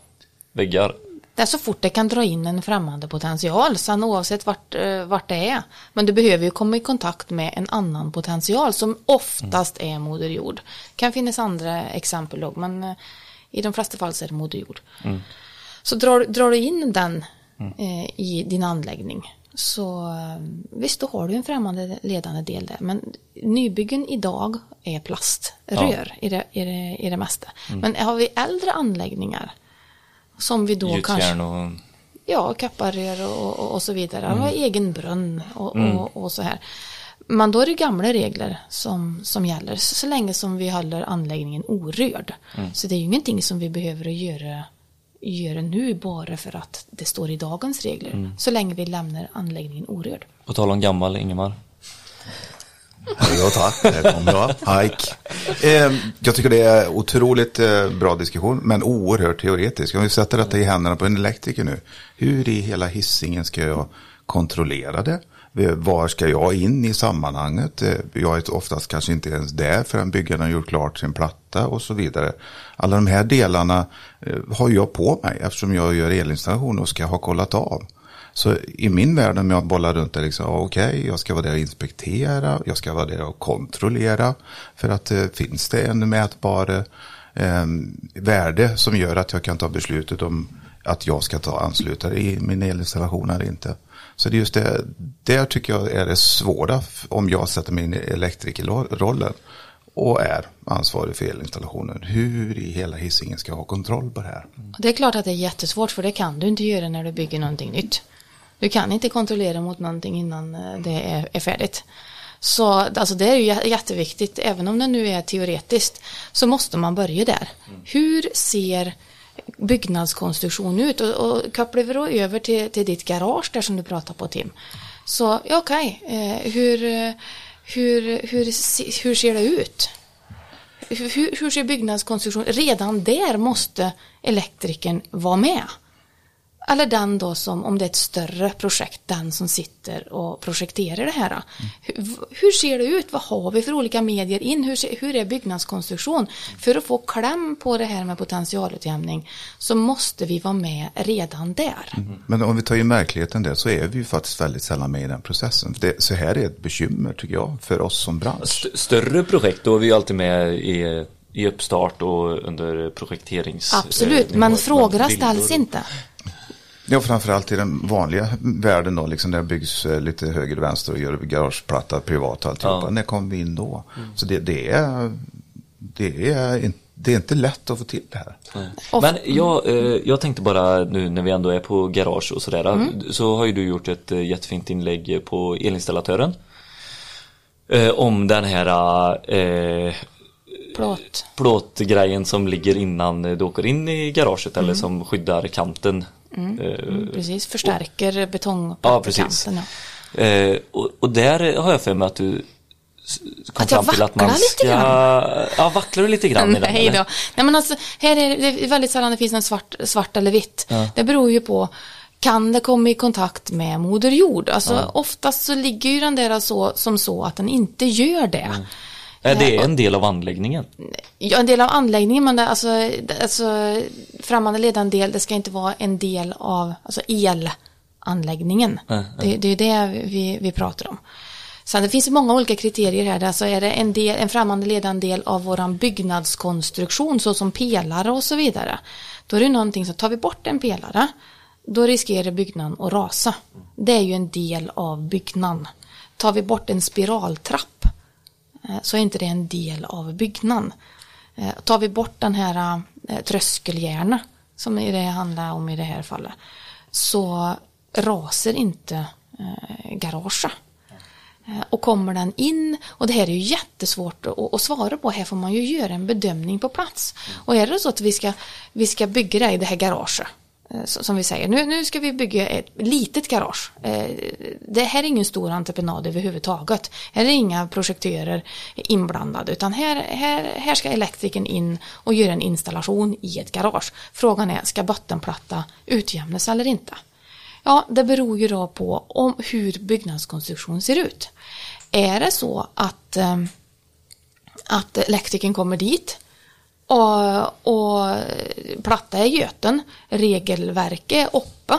Speaker 2: väggar.
Speaker 5: Det är så fort det kan dra in en främmande potential, sen oavsett vart, eh, vart det är. Men du behöver ju komma i kontakt med en annan potential som oftast är moder jord. Det kan finnas andra exempel då, men eh, i de flesta fall så är det moder jord. Så drar, drar du in den eh, i din anläggning så eh, visst, då har du en främmande ledande del där. Men nybyggen idag är plaströr i, det, i, det, i det mesta. Men har vi äldre anläggningar som vi då kanske
Speaker 2: Gjutjärn och...
Speaker 5: ja, kapparrör och, och, och så vidare. Mm. egen brunn och, och, och så här. Men då är det gamla regler som, som gäller så, så länge som vi håller anläggningen orörd. Så det är ju ingenting som vi behöver göra, göra nu bara för att det står i dagens regler. Så länge vi lämnar anläggningen orörd.
Speaker 2: På tal om gammal Ingemar.
Speaker 7: Ja tack, här kom jag. Hike. Eh, jag tycker det är otroligt eh, bra diskussion, men oerhört teoretisk. Om vi sätter detta i händerna på en elektriker nu. Hur i hela hissingen ska jag kontrollera det? Eh, var ska jag in i sammanhanget? Eh, jag är oftast kanske inte ens där förrän byggaren har gjort klart sin platta och så vidare. Alla de här delarna eh, har jag på mig eftersom jag gör elinstallation och ska ha kollat av. Så i min värld om jag bollar runt det, liksom, okej, jag ska vara där och inspektera, jag ska vara där och kontrollera. För att eh, finns det en mätbar eh, värde som gör att jag kan ta beslutet om att jag ska ta anslutare i min elinstallation eller inte. Så det är just det, där tycker jag är det svåra om jag sätter mig in i elektrikerrollen och är ansvarig för elinstallationen. Hur i hela hissingen ska jag ha kontroll på det här?
Speaker 5: Det är klart att det är jättesvårt för det kan du inte göra när du bygger någonting nytt. Du kan inte kontrollera mot någonting innan eh, det är, är färdigt. Så alltså det är ju jä- jätteviktigt, även om det nu är teoretiskt, så måste man börja där. Hur ser byggnadskonstruktion ut? Och, och kopplar vi då över till, till ditt garage där som du pratar på Tim. Så ja, okej, eh, hur, eh, hur, hur, se- hur ser det ut? hur, hur ser byggnadskonstruktion Redan där måste elektrikern vara med. Eller den då som, om det är ett större projekt, den som sitter och projekterar det här. Hur, hur ser det ut? Vad har vi för olika medier in? Hur, ser, hur är byggnadskonstruktion? För att få kläm på det här med potentialutjämning så måste vi vara med redan där.
Speaker 7: Men om vi tar in märkligheten där så är vi ju faktiskt väldigt sällan med i den processen. För Det, så här är ett bekymmer tycker jag för oss som bransch.
Speaker 2: St- större projekt, då är vi ju alltid med i i uppstart och under projekterings...
Speaker 5: Absolut,
Speaker 2: eh,
Speaker 5: men frågorna ställs inte.
Speaker 7: Ja, framförallt i den vanliga världen då, liksom där det byggs eh, lite höger och vänster och gör garageplatta privat och alltihopa.
Speaker 2: Ja.
Speaker 7: När kommer vi in då? Så det, det, är, det, är, in- det är inte lätt att få till det här.
Speaker 5: Och-
Speaker 2: Men jag, eh, jag tänkte bara nu när vi ändå är på garage och sådär.
Speaker 5: Mm.
Speaker 2: Så har ju du gjort ett eh, jättefint inlägg på elinstallatören. Om den här eh,
Speaker 5: Plåt.
Speaker 2: plåtgrejen som ligger innan du åker in i garaget eller som skyddar kanten. Eh,
Speaker 5: Precis, förstärker
Speaker 2: Ja,
Speaker 5: betongplattekanten.
Speaker 2: precis.
Speaker 5: Ja.
Speaker 2: Eh, och, och där har jag för mig att du kom
Speaker 5: Att
Speaker 2: fram till att man
Speaker 5: vacklar lite
Speaker 2: ska...
Speaker 5: grann.
Speaker 2: Ja, vacklar du lite grann i den?
Speaker 5: Nej då. Nej men alltså, här är det, väldigt sällan det finns en svart, svart eller vitt. Det beror ju på, kan det komma i kontakt med moder jord? Alltså oftast så ligger ju den där så, som så att den inte gör det.
Speaker 2: Är det en del av anläggningen?
Speaker 5: Ja, en del av anläggningen, men det, alltså, alltså främmande ledande del, det ska inte vara en del av alltså elanläggningen.
Speaker 2: Mm,
Speaker 5: Det, det är det vi, vi pratar om. Sen det finns många olika kriterier här. Alltså är det en, del, en främmande ledande del av våran byggnadskonstruktion såsom pelare och så vidare. Då är det någonting som tar vi bort en pelare då riskerar byggnaden att rasa. Det är ju en del av byggnaden. Tar vi bort en spiraltrapp så är inte det en del av byggnaden. Eh, Tar vi bort den här eh, tröskeljärna som det handlar om i det här fallet så raser inte eh, garaget. Eh, Och kommer den in, och det här är ju jättesvårt att, svara på, här får man ju göra en bedömning på plats. Och är det så att vi ska, vi ska bygga det i det här garaget, eh, Eh, som vi säger, nu, nu ska vi bygga ett litet garage. Eh, det här är ingen stor entreprenad överhuvudtaget. Här är inga projektörer inblandade, utan här, här, här ska elektrikern in och göra en installation i ett garage. Frågan är, ska bottenplatta utjämnas eller inte? Ja, det beror ju då på om hur byggnadskonstruktionen ser ut. Är det så att, eh, att elektrikern kommer dit och, och platta är göten, regelverket är uppe.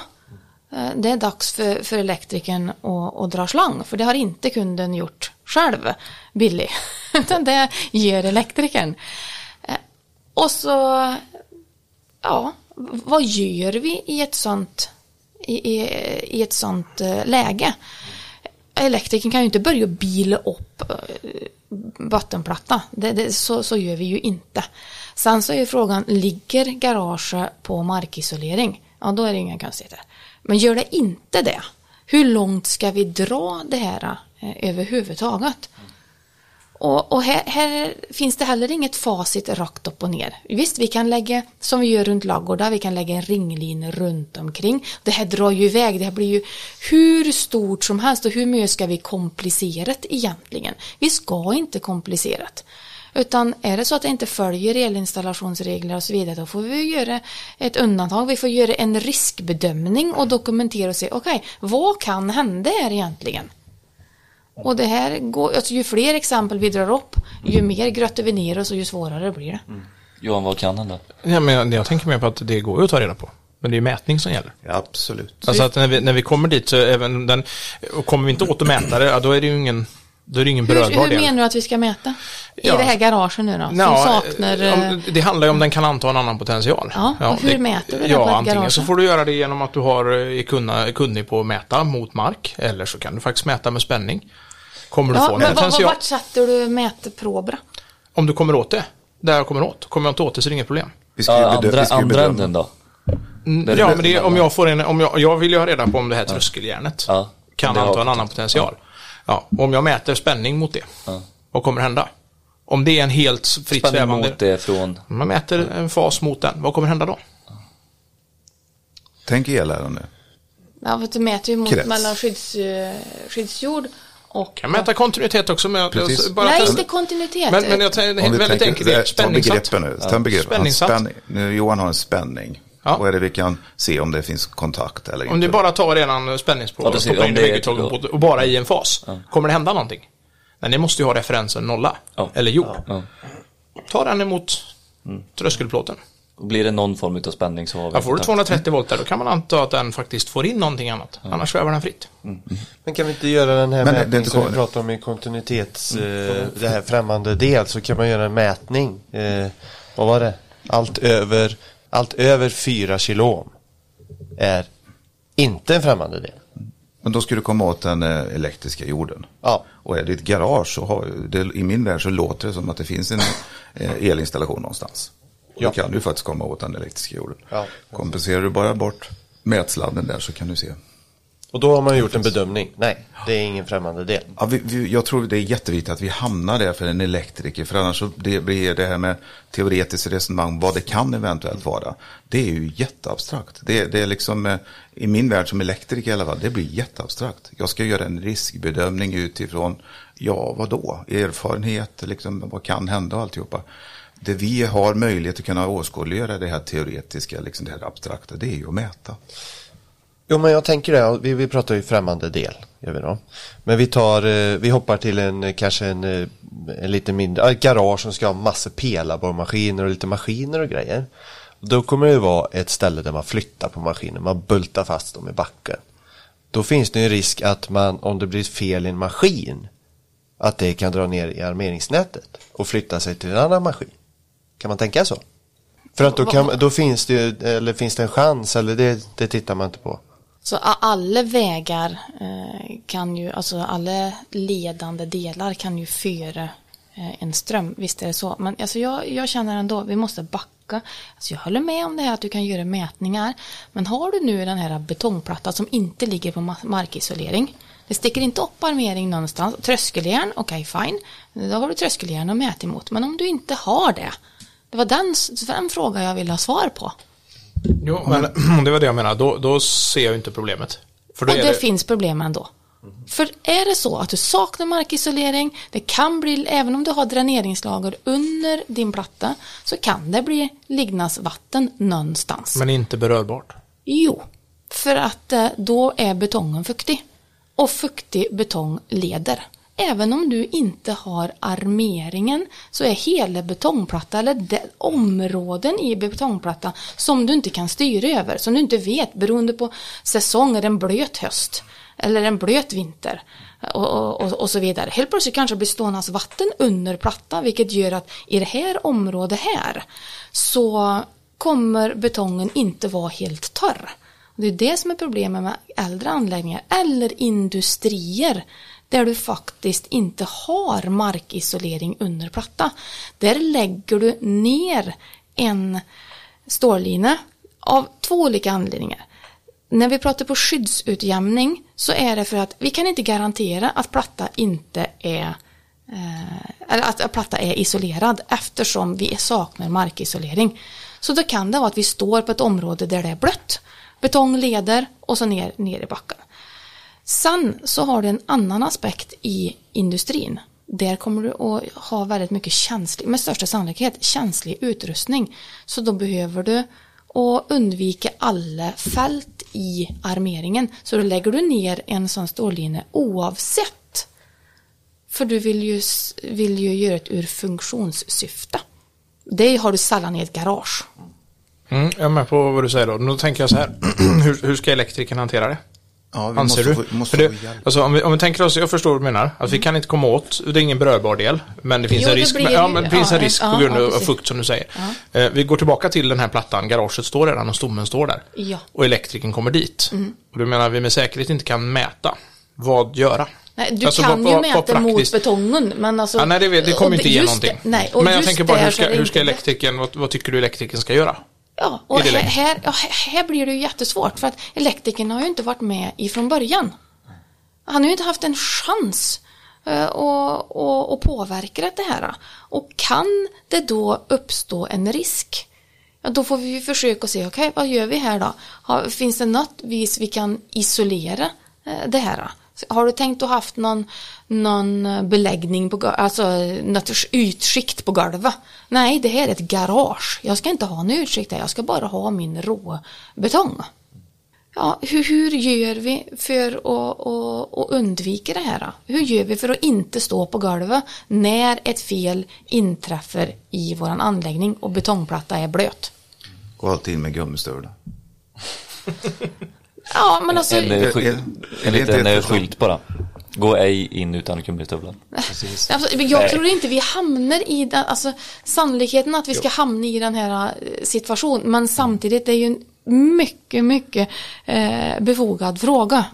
Speaker 5: Eh, det är dags för, för elektrikern att, att dra slang, för det har inte kunden gjort själv, billig. (laughs) Utan det gör elektrikern. Eh, och så, ja, vad gör vi i ett sånt, i, i, i ett sånt eh, läge? Elektrikern kan ju inte börja bila upp eh, bottenplatta. Det, det, så, så gör vi ju inte. Sen så är ju frågan, ligger garaget på markisolering? Ja, då är det inga konstigheter. Men gör det inte det? Hur långt ska vi dra det här eh, överhuvudtaget? Och, och här, här finns det heller inget facit rakt upp och ner. Visst, vi kan lägga, som vi gör runt ladugårdar, vi kan lägga en ringlin runt omkring. Det här drar ju iväg, det här blir ju hur stort som helst och hur mycket ska vi komplicerat egentligen? Vi ska inte komplicerat. Utan är det så att det inte följer elinstallationsregler och så vidare, då får vi göra ett undantag. Vi får göra en riskbedömning och dokumentera och se, okej, vad kan hända här egentligen? Och det här går, alltså ju fler exempel vi drar upp, ju mer grötter vi ner oss och ju svårare blir det.
Speaker 2: Johan, vad kan hända?
Speaker 4: Ja, men jag, jag tänker mer på att det går ju att ta reda på. Men det är ju mätning som gäller.
Speaker 7: Ja, absolut.
Speaker 4: Alltså att när vi, när vi kommer dit så även den, och kommer vi inte åt att mäta det, ja, då är det ju ingen, då är det ingen
Speaker 5: Hur,
Speaker 4: berörbar
Speaker 5: hur menar du att vi ska mäta? I
Speaker 4: Ja.
Speaker 5: det här garaget nu då? Som saknar... eh,
Speaker 4: om, det handlar ju om den kan anta en annan potential.
Speaker 5: Ja, och hur mäter vi det
Speaker 4: Ja,
Speaker 5: på ett
Speaker 4: antingen
Speaker 5: garage?
Speaker 4: så får du göra det genom att du har, kunna, är kunnig på att mäta mot mark, eller så kan du faktiskt mäta med spänning. Kommer du
Speaker 5: Ja,
Speaker 4: få en
Speaker 5: men
Speaker 4: potential?
Speaker 5: vart sätter du mätprober?
Speaker 4: Om du kommer åt det, där jag kommer åt. Kommer jag inte åt det så är det inget problem.
Speaker 7: Vi ska ju
Speaker 2: Ja, andra andra änden då?
Speaker 4: Mm,
Speaker 2: Där
Speaker 4: ja, men det är, om jag får en, om jag, jag vill ju ha reda på om det här tröskeljärnet
Speaker 2: Ja,
Speaker 4: kan anta en annan potential. Ja, om jag mäter spänning mot det,
Speaker 2: Ja.
Speaker 4: vad kommer hända? Om det är en helt fritt
Speaker 2: Spänning
Speaker 4: svävande...
Speaker 2: mot det från...
Speaker 4: Man mäter en fas mot den, vad kommer hända då?
Speaker 7: Tänk elläran nu.
Speaker 5: Ja, för du mäter ju mot
Speaker 7: Krets.
Speaker 5: mellan skydds, eh, skyddsjord och...
Speaker 4: Kan mäta kontinuitet också med
Speaker 7: Precis.
Speaker 4: bara
Speaker 5: Nej, inte kontinuitet.
Speaker 4: Men, men jag tänker,
Speaker 7: Om
Speaker 4: väldigt
Speaker 7: tänker,
Speaker 4: enkelt, det är
Speaker 7: ta begreppen nu. Ta.
Speaker 4: Spänningssatt.
Speaker 7: Spänning. Nu, Johan har en spänning.
Speaker 4: Ja.
Speaker 7: Vad är det vi kan se om det finns kontakt eller
Speaker 4: Om
Speaker 7: inte?
Speaker 4: du bara tar redan spänningsprov
Speaker 2: Ja,
Speaker 4: och stoppar in
Speaker 2: om
Speaker 4: det
Speaker 2: är-
Speaker 4: vägguttaget och bara i en fas, kommer det hända någonting? Nej, ni måste ju ha referensen nolla,
Speaker 2: Ja.
Speaker 4: eller jord.
Speaker 2: Ja.
Speaker 4: Ta den emot tröskelplåten.
Speaker 2: Blir det någon form av spänning så har vi
Speaker 4: Ja, får du
Speaker 2: kontakt.
Speaker 4: 230 volt där då kan man anta att den faktiskt får in någonting annat. Annars svävar den fritt.
Speaker 6: Men kan vi inte göra den här
Speaker 7: Men
Speaker 6: mätningen som vi pratar om i kontinuitets, eh, det här främmande del, så kan man göra en mätning. Eh, vad var det? Allt över, allt över 4 kilo är inte en främmande del.
Speaker 7: Men då ska du komma åt den eh, elektriska jorden.
Speaker 6: Ja.
Speaker 7: Och är det ett garage så har det, i min värld så låter det som att det finns en eh, elinstallation någonstans. Och
Speaker 6: Ja.
Speaker 7: Då kan du faktiskt komma åt den elektriska jorden.
Speaker 6: Ja.
Speaker 7: Kompenserar du bara bort mätsladden där så kan du se.
Speaker 6: Och då har man gjort en bedömning. Nej, det är ingen främmande del.
Speaker 7: Ja, vi, vi, jag tror det är jätteviktigt att vi hamnar där för en elektriker. För annars så det blir det här med teoretiskt resonemang, vad det kan eventuellt vara. Det är ju jätteabstrakt. Det, det är liksom, eh, i min värld som elektriker i alla fall, det blir jätteabstrakt. Jag ska göra en riskbedömning utifrån, ja vad då? Erfarenhet, liksom, vad kan hända och alltihopa. Det vi har möjlighet att kunna åskådliggöra det här teoretiska, liksom det här abstrakta, det är ju att mäta.
Speaker 6: Jo, men jag tänker det. Vi, vi pratar ju främmande del. Gör vi då. Men vi tar, eh, vi hoppar till en, eh, kanske en, eh, en lite mindre, ett garage som ska ha massor pelarborrmaskiner och lite maskiner och grejer. Då kommer det ju vara ett ställe där man flyttar på maskinen, man bultar fast dem i backen. Då finns det en risk att man, om det blir fel i en maskin, att det kan dra ner i armeringsnätet och flytta sig till en annan maskin. Kan man tänka så? För att då, kan, då finns det ju, eller finns det en chans, eller det, det tittar man inte på.
Speaker 5: Så alla vägar eh, kan ju, alltså alla ledande delar kan ju föra eh, en ström, visst är det så. Men alltså jag, jag känner ändå, vi måste backa. Alltså jag håller med om det här att du kan göra mätningar. Men har du nu den här betongplattan som inte ligger på markisolering. Det sticker inte upp armering någonstans. Tröskeljärn, okej fine. Då har du tröskeljärn att mäta emot. Men om du inte har det. Det var den, den frågan jag ville ha svar på.
Speaker 4: Jo, men (clears throat) det var det jag menade. Då, då ser jag inte problemet. För då
Speaker 5: Och
Speaker 4: är
Speaker 5: det,
Speaker 4: det,
Speaker 5: finns problem ändå. För är det så att du saknar markisolering, det kan bli, även om du har dräneringslager under din platta, så kan det bli liggnasvatten någonstans.
Speaker 4: men inte berörbart.
Speaker 5: Jo, för att eh, då är betongen fuktig. Och fuktig betong leder. Även om du inte har armeringen så är hela betongplatta eller de, områden i betongplatta som du inte kan styra över, som du inte vet beroende på säsong, är det en blöt höst eller en blöt vinter och, och, och, och så vidare. Helt plötsligt kanske det blir stånas vatten under plattan vilket gör att i det här området här så kommer betongen inte vara helt torr. Det är det som är problemet med äldre anläggningar eller industrier där du faktiskt inte har markisolering under platta. Där lägger du ner en stålline av två olika anledningar. När vi pratar på skyddsutjämning så är det för att vi kan inte garantera att platta inte är eh, eller att platta är isolerad eftersom vi saknar markisolering. Så då kan det vara att vi står på ett område där det är blött, betong leder och så ner, ner i backen. Sen så har du en annan aspekt i industrin. Där kommer du att ha väldigt mycket känslig, med största sannolikhet känslig utrustning. Så då behöver du att undvika alla fält i armeringen. Så då lägger du ner en sån stållinje oavsett. För du vill ju, vill ju göra ett ur funktionssyfte. Det har du sällan i ett garage.
Speaker 4: Mm, jag är med på vad du säger då. Nu tänker jag så här. (clears throat) hur, hur ska elektrikern hantera det?
Speaker 7: Ja, vi
Speaker 4: Anser
Speaker 7: måste
Speaker 4: du?
Speaker 7: Måste
Speaker 4: det, alltså, om, vi, om vi tänker oss, jag förstår vad du menar, att vi kan inte komma åt, det är ingen berörbar del, men det finns
Speaker 5: Jo,
Speaker 4: en risk,
Speaker 5: blir
Speaker 4: ja, men det finns
Speaker 5: ja,
Speaker 4: en risk
Speaker 5: ja,
Speaker 4: på grund
Speaker 5: ja,
Speaker 4: av fukt som du säger. Eh, vi går tillbaka till den här plattan, garaget står redan och stommen står där.
Speaker 5: Ja.
Speaker 4: Och elektrikern kommer dit. Och du menar vi med säkerhet inte kan mäta. Vad göra?
Speaker 5: Nej, du
Speaker 4: Alltså,
Speaker 5: kan
Speaker 4: vad-
Speaker 5: ju mäta mot
Speaker 4: praktiskt-
Speaker 5: betongen men alltså...
Speaker 4: Ja, nej, det, det kommer inte ge någonting.
Speaker 5: det- nej, och
Speaker 4: men jag tänker bara, hur ska, hur ska elektrikern, vad, vad tycker du elektrikern ska göra?
Speaker 5: Ja, och här, här, ja, här- blir det ju jättesvårt för att elektrikern har ju inte varit med ifrån början. Han har ju inte haft en chans eh, att, att, att påverka det här. Och kan det då uppstå en risk, ja då får vi försöka se, okej vad gör vi här då? Finns det något vis vi kan isolera eh, det här? Har du tänkt att haft någon, någon beläggning på alltså något utskikt på golvet? Nej, det här är ett garage. Jag ska inte ha en utskikt där, jag ska bara ha min råbetong. Ja, hur, hur gör vi för att, att, att undvika det här? då? Hur gör vi för att inte stå på golvet när ett fel inträffar i våran anläggning och betongplatta är blöt?
Speaker 7: Gå alltid in med gummistövlar. (laughs)
Speaker 5: Ja, men alltså.
Speaker 2: En, eh, sky-
Speaker 7: Är- är
Speaker 2: en liten
Speaker 7: ett
Speaker 2: eh, skylt bara. Gå ej in utan gummistövlar.
Speaker 5: Alltså, jag tror inte vi hamnar i den, alltså sannolikheten att vi ska hamna i den här eh, situationen, men samtidigt det är ju en mycket, mycket eh, befogad fråga.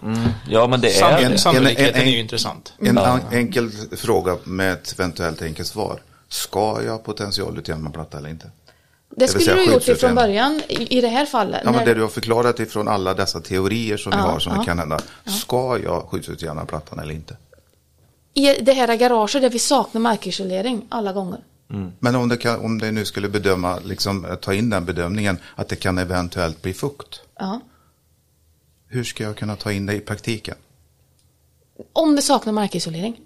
Speaker 2: Ja men det är
Speaker 7: en-
Speaker 4: Sannolikheten
Speaker 7: en-
Speaker 4: är ju intressant.
Speaker 7: En an- enkel fråga med ett eventuellt enkelt svar. Ska jag potentialutjämna platta eller inte?
Speaker 5: Det skulle du ha gjort ifrån början i, i det här fallet.
Speaker 7: Ja, men
Speaker 5: när-
Speaker 7: det du har förklarat ifrån alla dessa teorier som vi
Speaker 5: Ja,
Speaker 7: har som
Speaker 5: ja.
Speaker 7: kan hända. Ska jag skyddsutjämna plattan eller inte?
Speaker 5: I det här garaget där vi saknar markisolering alla gånger.
Speaker 7: Men om det, kan, om det nu skulle bedöma, liksom, eh, ta in den bedömningen att det kan eventuellt bli fukt.
Speaker 5: Ja.
Speaker 7: Hur ska jag kunna ta in det i praktiken?
Speaker 5: Om det saknar markisolering.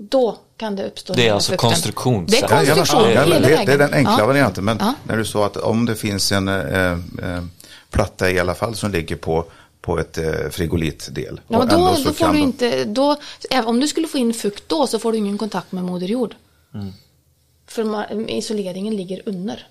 Speaker 5: Då kan det uppstå
Speaker 2: Det är alltså
Speaker 5: fukten.
Speaker 2: konstruktions-
Speaker 5: Det är
Speaker 7: Ja, ja,
Speaker 5: konstruktion
Speaker 7: ja,
Speaker 5: hela
Speaker 7: det, det är den enkla
Speaker 5: Ja.
Speaker 7: varianten. Men
Speaker 5: Ja.
Speaker 7: när du sa att om det finns en eh, eh, platta i alla fall som ligger på, på ett eh, frigolitdel.
Speaker 5: Ja, men då, då får du inte, då, om du skulle få in fukt då så får du ingen kontakt med moder jord.
Speaker 7: Mm.
Speaker 5: För isoleringen ligger under.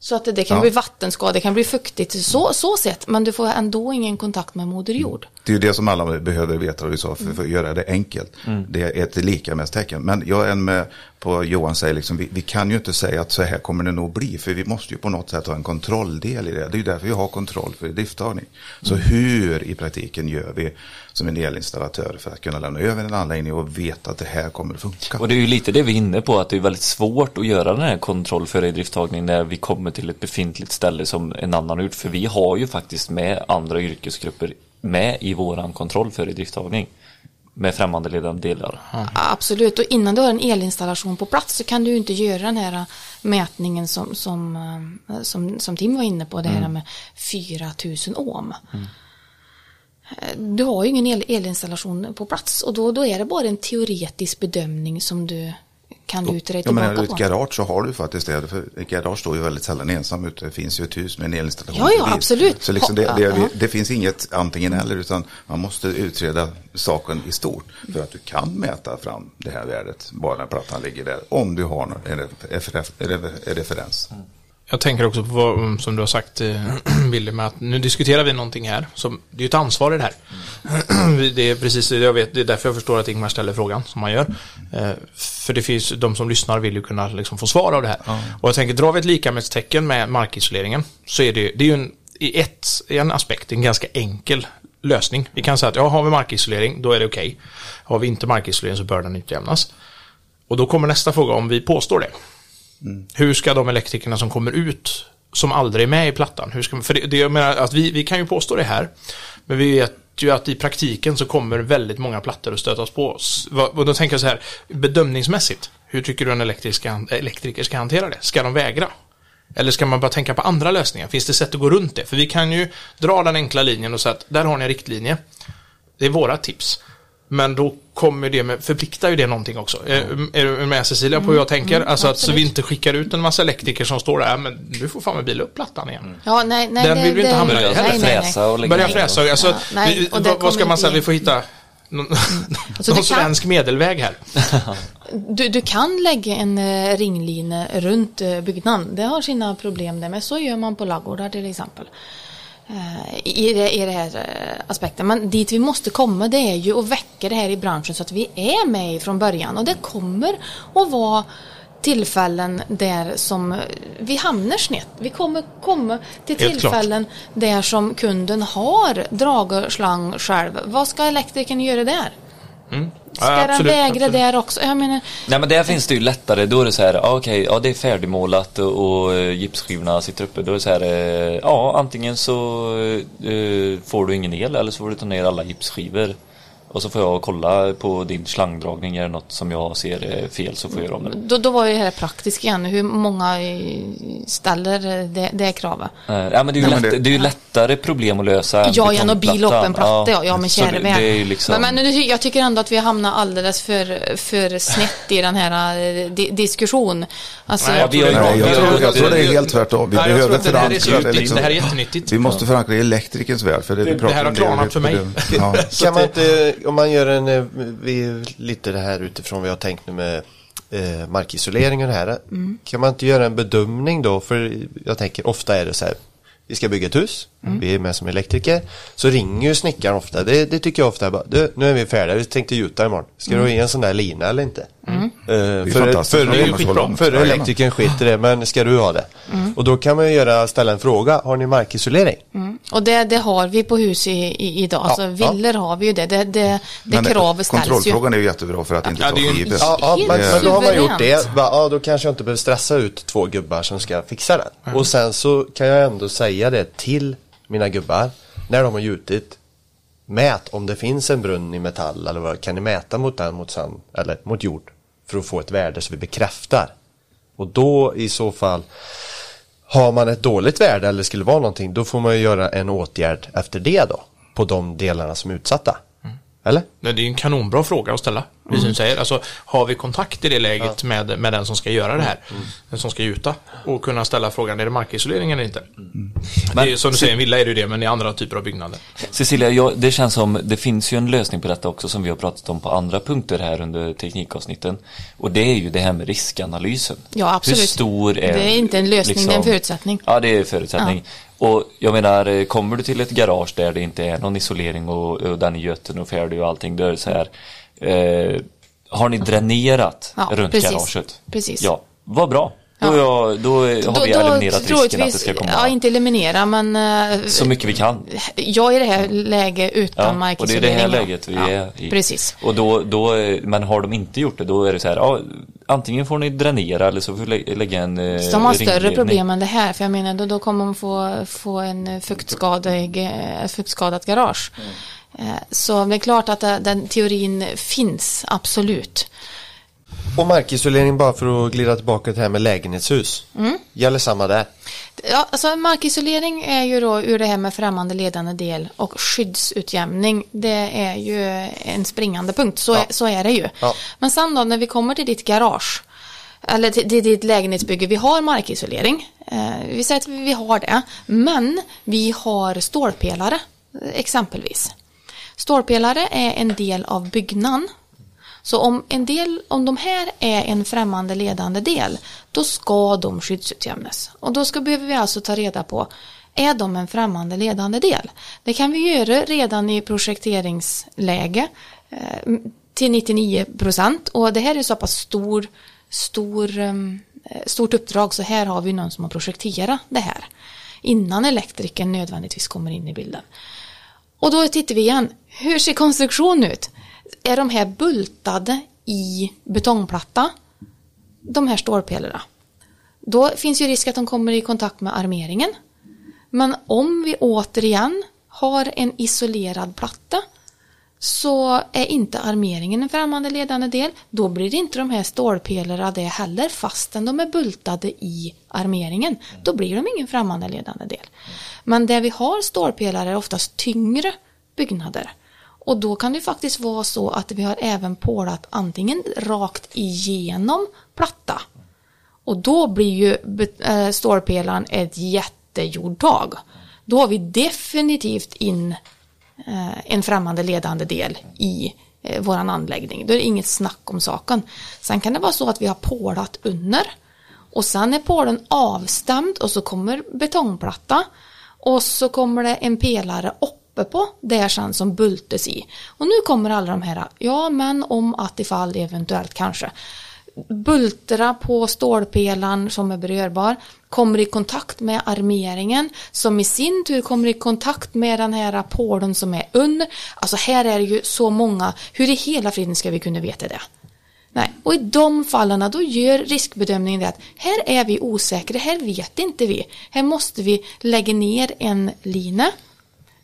Speaker 5: Så att det, kan
Speaker 7: Ja.
Speaker 5: bli vattenskada, det kan bli fuktigt så, så sett, men du får ändå ingen kontakt med moder
Speaker 7: Mm.
Speaker 5: jord.
Speaker 7: Det är ju det som alla behöver veta du sa för, för att göra det enkelt. Det är ett lika med tecken. Men jag är med på Johan säger liksom, vi, vi kan ju inte säga att så här kommer det nog bli. För vi måste ju på något sätt ha en kontrolldel i det. Det är ju därför vi har kontroll för drifttagning. Så hur i praktiken gör vi som en elinstallatör för att kunna lämna över en anläggning och veta att det här kommer att funka?
Speaker 2: Och det är ju lite det vi är inne på, att det är väldigt svårt att göra den här kontroll för idrifttagning när vi kommer till ett befintligt ställe som en annan har gjort. För vi har ju faktiskt med andra yrkesgrupper med i våran kontroll för idrifttagning. Med främmande ledande delar.
Speaker 5: Absolut, och innan du har en elinstallation på plats så kan du inte göra den här mätningen som, som, eh, som, som Tim var inne på, det här med 4000 ohm. Eh, Du har ju ingen el, elinstallation på plats och då, då är det bara en teoretisk bedömning som du kan luta dig
Speaker 7: Ja, men
Speaker 5: tillbaka
Speaker 7: i
Speaker 5: på.
Speaker 7: ett garage så har du faktiskt det. För ett garage står ju väldigt sällan ensam ute. Det finns ju ett hus med en elinstallation.
Speaker 5: Ja, ja, absolut.
Speaker 7: Så liksom det, det, det, det finns inget antingen eller utan man måste utreda saken i stort. För att du kan mäta fram det här värdet bara när plattan ligger där. Om du har någon- en refer- refer- referens.
Speaker 4: Jag tänker också på vad mm, som du har sagt, eh, (clears throat) Wille, med att nu diskuterar vi någonting här. Som, det är ju ett ansvar i det här. (clears throat) Det är precis det jag vet, det är därför jag förstår att Ingmar ställer frågan som han gör. Eh, För det finns, de som lyssnar vill ju kunna liksom få svar av det här. Och jag tänker, drar vi ett likamedstecken med markisoleringen så är det, det är ju en, i ett, i en aspekt en ganska enkel lösning. Vi kan säga att ja, har vi markisolering, då är det okej. Har vi inte markisolering så bör den utjämnas. Och då kommer nästa fråga om vi påstår det. Hur ska de elektrikerna som kommer ut som aldrig är med i plattan, hur ska, för det, det, jag menar att vi, vi kan ju påstå det här, men vi vet ju att i praktiken så kommer väldigt många plattor att stötas på oss. Och då tänker jag så här, bedömningsmässigt, hur tycker du en elektriker ska hantera det? Ska de vägra? Eller ska man bara tänka på andra lösningar? Finns det sätt att gå runt det? För vi kan ju dra den enkla linjen och säga att där har ni en riktlinje. Det är våra tips. Men då kommer det med, förpliktar ju det någonting också. Är, är du med Cecilia på hur jag tänker? alltså att så vi
Speaker 5: absolut.
Speaker 4: inte skickar ut en massa elektriker som står där, men du får fan med bila upp plattan igen.
Speaker 5: Ja, nej, nej,
Speaker 4: Den
Speaker 5: det,
Speaker 4: vill vi inte
Speaker 5: det-
Speaker 4: hamna i
Speaker 5: nej,
Speaker 4: heller.
Speaker 5: nej, nej.
Speaker 2: Fräsa och lägga
Speaker 4: Börja fräsa. Alltså,
Speaker 5: Ja, nej,
Speaker 4: vi,
Speaker 5: och det
Speaker 4: vad, vad ska man säga? Vi får hitta någon,
Speaker 5: Alltså,
Speaker 4: någon
Speaker 5: det kan-
Speaker 4: svensk medelväg här. (laughs)
Speaker 5: Du, du kan lägga en eh, ringline runt eh, byggnaden. Det har sina problem det, men så gör man på ladugårdar till exempel. Eh, I, det, I det här eh, aspekten. Men dit vi måste komma det är ju att väcka det här i branschen så att vi är med från början. Och det kommer att vara tillfällen där som eh, vi hamnar snett. Vi kommer komma till
Speaker 4: Helt klart.
Speaker 5: tillfällen där som kunden har dragslang själv. Vad ska elektrikern göra där? Ska
Speaker 4: Ja,
Speaker 5: den
Speaker 4: absolut,
Speaker 5: vägra
Speaker 4: absolut.
Speaker 5: där också? Jag menar,
Speaker 2: Nej men där finns det ju lättare, då är det så här, okej, ja det är färdigmålat och, och eh, gipsskivorna sitter uppe. Då är det så här, eh, ja antingen så eh, får du ingen el eller så får du ta ner alla gipsskivor. Och så får jag kolla på din slangdragning, är det något som jag ser är fel så får jag göra om det.
Speaker 5: Då, då var ju det här praktiskt igen. Hur många eh, ställer det, det kravet?
Speaker 2: Eh, Ja men det är ju,
Speaker 7: men
Speaker 2: lätt,
Speaker 7: det-
Speaker 2: det... är ju lättare problem att lösa än
Speaker 5: Ja, igen och bil upp en platta. Ja, ja men käre vän.
Speaker 2: liksom...
Speaker 5: Men, men nu, jag tycker ändå att vi hamnar alldeles för, för snett i den här eh, di, diskussion. Alltså,
Speaker 4: Nej, jag
Speaker 2: vi
Speaker 4: tror
Speaker 2: har.
Speaker 7: Nej, jag, tror, jag tror det är helt tvärtom. Vi
Speaker 4: Nej, jag
Speaker 7: behöver
Speaker 4: att det här är så
Speaker 7: förankra det. Liksom.
Speaker 4: Det här är jättenyttigt.
Speaker 7: Vi måste förankra i elektrikerns värld. För det,
Speaker 4: Det- det här har klarnat för mig.
Speaker 7: Ja.
Speaker 6: Kan man inte, om man gör en, eh, vi, lite det här utifrån vad jag har tänkt nu med eh, markisolering och det här. Kan man inte göra en bedömning då? För jag tänker ofta är det så här. Vi ska bygga ett hus. Vi är med som elektriker. Så ringer ju snickaren ofta. Det, det tycker jag ofta. Bara, nu är vi färdiga. Vi tänkte gjuta imorgon. Ska du ha en sån där lina eller inte? Eh, för,
Speaker 7: fantastiskt.
Speaker 6: för,
Speaker 7: Det är ju skitbra.
Speaker 6: för
Speaker 7: Jajamän.
Speaker 6: elektrikern skiter det. Men ska du ha det? Och då kan man ju göra, ställa en fråga. Har ni markisolering?
Speaker 5: Och det, det har vi på hus i, i, idag.
Speaker 6: Ja,
Speaker 5: alltså
Speaker 6: ja.
Speaker 5: villor har vi ju det. Det, det, det
Speaker 7: Men
Speaker 5: kravet ställs ju.
Speaker 7: kontrollfrågan är ju jättebra för att inte
Speaker 4: Ja,
Speaker 7: ta
Speaker 4: ju-
Speaker 7: skivor.
Speaker 6: Ja, ja men, men då har man gjort det. Ja, då kanske jag inte behöver stressa ut två gubbar som ska fixa den. Och sen så kan jag ändå säga det till mina gubbar när de har gjutit. Mät om det finns en brunn i metall eller vad, kan ni mäta mot den mot sand eller mot jord för att få ett värde så vi bekräftar. Och då i så fall har man ett dåligt värde eller skulle vara någonting då får man ju göra en åtgärd efter det då på de delarna som är utsatta. Eller?
Speaker 4: Nej, Det är en kanonbra fråga att ställa. Precis som du säger. Alltså, har vi kontakt i det läget med, med den som ska göra det här? Den som ska gjuta. Och kunna ställa frågan, är det markisolering eller inte? det är, som du säger, en villa är det ju det, men i andra typer av byggnader.
Speaker 2: Cecilia, jag, det känns som det finns ju en lösning på detta också som vi har pratat om på andra punkter här under teknikavsnitten. Och det är ju det här med riskanalysen.
Speaker 5: Ja, absolut.
Speaker 2: Hur stor är liksom-
Speaker 5: Det är inte en lösning, det är en förutsättning.
Speaker 2: Ja, det är en förutsättning. Och jag menar, eh, kommer du till ett garage där det inte är någon isolering och, och den är götten och färdig och allting, då är det så här. Eh, har ni dränerat
Speaker 5: Ja,
Speaker 2: runt
Speaker 5: precis.
Speaker 2: garaget?
Speaker 5: Precis.
Speaker 2: Ja, vad bra. Då,
Speaker 5: Ja.
Speaker 2: är- då, är- har vi eliminerat risken att det ska komma
Speaker 5: ja inte eliminera men eh,
Speaker 2: så mycket vi kan.
Speaker 5: jag i det här läget utan
Speaker 2: Ja, och det är
Speaker 5: markisolering.
Speaker 2: det här läget vi
Speaker 5: ja,
Speaker 2: är i.
Speaker 5: Precis.
Speaker 2: Och då, då, eh, men har de inte gjort det, då är det så här, ja, antingen får ni dränera eller så får lä- lägga en eh,
Speaker 5: Så de har större problem än det här för jag menar då, då kommer de få, få en fuktskadig, eh, ett fuktskadat garage. Eh, Så det är klart att den teorin finns, absolut.
Speaker 6: Och markisolering bara för att glida tillbaka till det här med lägenhetshus. Gäller samma där.
Speaker 5: Ja, alltså markisolering är ju då ur det här med främmande ledande del och skyddsutjämning. Det är ju en springande punkt, så,
Speaker 6: Ja.
Speaker 5: är, så är det ju.
Speaker 6: Ja.
Speaker 5: Men sen då när vi kommer till ditt garage eller till, ditt lägenhetsbygge, vi har markisolering. Eh, vi säger att vi har det, men vi har stålpelare exempelvis. Stålpelare är en del av byggnaden. Så om en del, om de här är en främmande ledande del, då ska de skyddsutjämnas. Och då ska, behöver vi alltså ta reda på, är de en främmande ledande del? Det kan vi göra redan i projekteringsläge eh, till 99 procent. Och det här är så pass stor, stor, ehm, eh, stort uppdrag så här har vi någon som har projekterat det här. Innan elektrikern nödvändigtvis kommer in i bilden. Och då tittar vi igen. Hur ser konstruktionen ut? Är de här bultade i betongplatta? De här stålpelarna. Då finns ju risk att de kommer i kontakt med armeringen. Men om vi återigen har en isolerad platta så är inte armeringen en främmande ledande del. Då blir inte de här stålpelarna det heller fastän de är bultade i armeringen. Då blir de ingen främmande ledande del. Men där vi har stålpelare är oftast tyngre byggnader. Och då kan det faktiskt vara så att vi har även pålat antingen rakt igenom platta. Och då blir ju eh, stålpelaren ett jättejordtag. Då har vi definitivt in eh, en främmande ledande del i eh, våran anläggning. Då är det inget snack om saken. Sen kan det vara så att vi har pålat under och sen är pålen avstämd och så kommer betongplatta och så kommer det en pelare uppe på där sen som bultes i. Och nu kommer alla de här, ja men om att ifall eventuellt kanske bultarna på stålpelaren som är berörbar kommer i kontakt med armeringen som i sin tur kommer i kontakt med den här pålen som är under. Alltså här är det ju så många, hur i hela friden ska vi kunna veta det? Nej, och i de fallen då gör riskbedömningen det att här är vi osäkra, här vet inte vi. Här måste vi lägga ner en line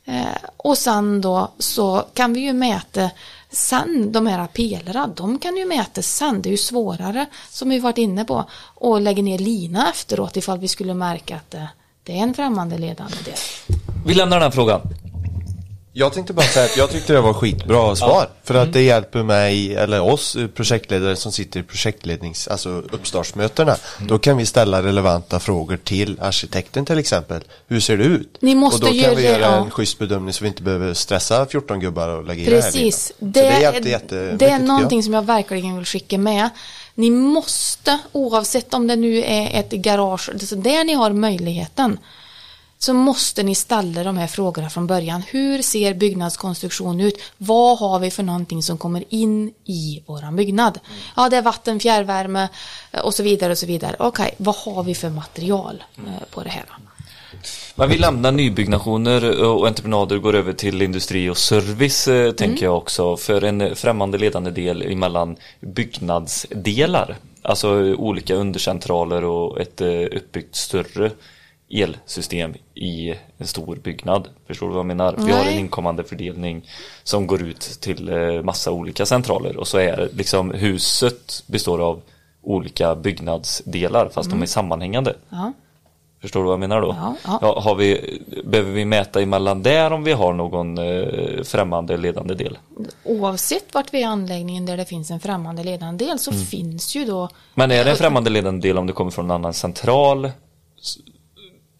Speaker 5: Eh, och sen då så kan vi ju mäta sen de här pelarna, de kan ju mätas sen. Det är ju svårare som vi varit inne på och lägga ner lina efteråt ifall vi skulle märka att det, det är en främmande ledande del.
Speaker 2: Vi lämnar den här frågan.
Speaker 6: Jag tänkte bara säga att jag tyckte det var skitbra svar. För att det hjälper mig, eller oss eh, projektledare som sitter i projektlednings, alltså uppstartsmötena. Då kan vi ställa relevanta frågor till arkitekten till exempel. Hur ser det ut?
Speaker 5: Ni måste
Speaker 6: och då kan vi
Speaker 5: det,
Speaker 6: göra
Speaker 5: ja.
Speaker 6: en schysst bedömning så vi inte behöver stressa 14 gubbar och lägga i det här
Speaker 5: Precis.
Speaker 6: linan.
Speaker 5: Det,
Speaker 6: hjälpte
Speaker 5: det är någonting
Speaker 6: jag.
Speaker 5: som jag verkligen vill skicka med. Ni måste, oavsett om det nu är ett garage, alltså där ni har möjligheten, så måste ni ställa de här frågorna från början. Hur ser byggnadskonstruktion ut? Vad har vi för någonting som kommer in i våran byggnad? Ja, det är vatten, fjärrvärme eh, och så vidare och så vidare. Okej, vad har vi för material eh, på det här?
Speaker 2: Men vi lämnar nybyggnationer och entreprenader och går över till industri och service eh, tänker jag också. För en främmande ledande del emellan byggnadsdelar. Alltså olika undercentraler och ett eh, uppbyggt större elsystem i en stor byggnad. Förstår du vad jag menar? Vi har en
Speaker 5: Nej.
Speaker 2: inkommande fördelning som går ut till eh, massa olika centraler och så är liksom huset består av olika byggnadsdelar fast de är sammanhängande.
Speaker 5: Ja.
Speaker 2: Förstår du vad jag menar då?
Speaker 5: Ja, ja.
Speaker 2: har vi, behöver vi mäta emellan där om vi har någon eh, främmande ledande del?
Speaker 5: Oavsett vart vi är i anläggningen där det finns en främmande ledande del så finns ju då
Speaker 2: Men är det en främmande ledande del om det kommer från en annan central?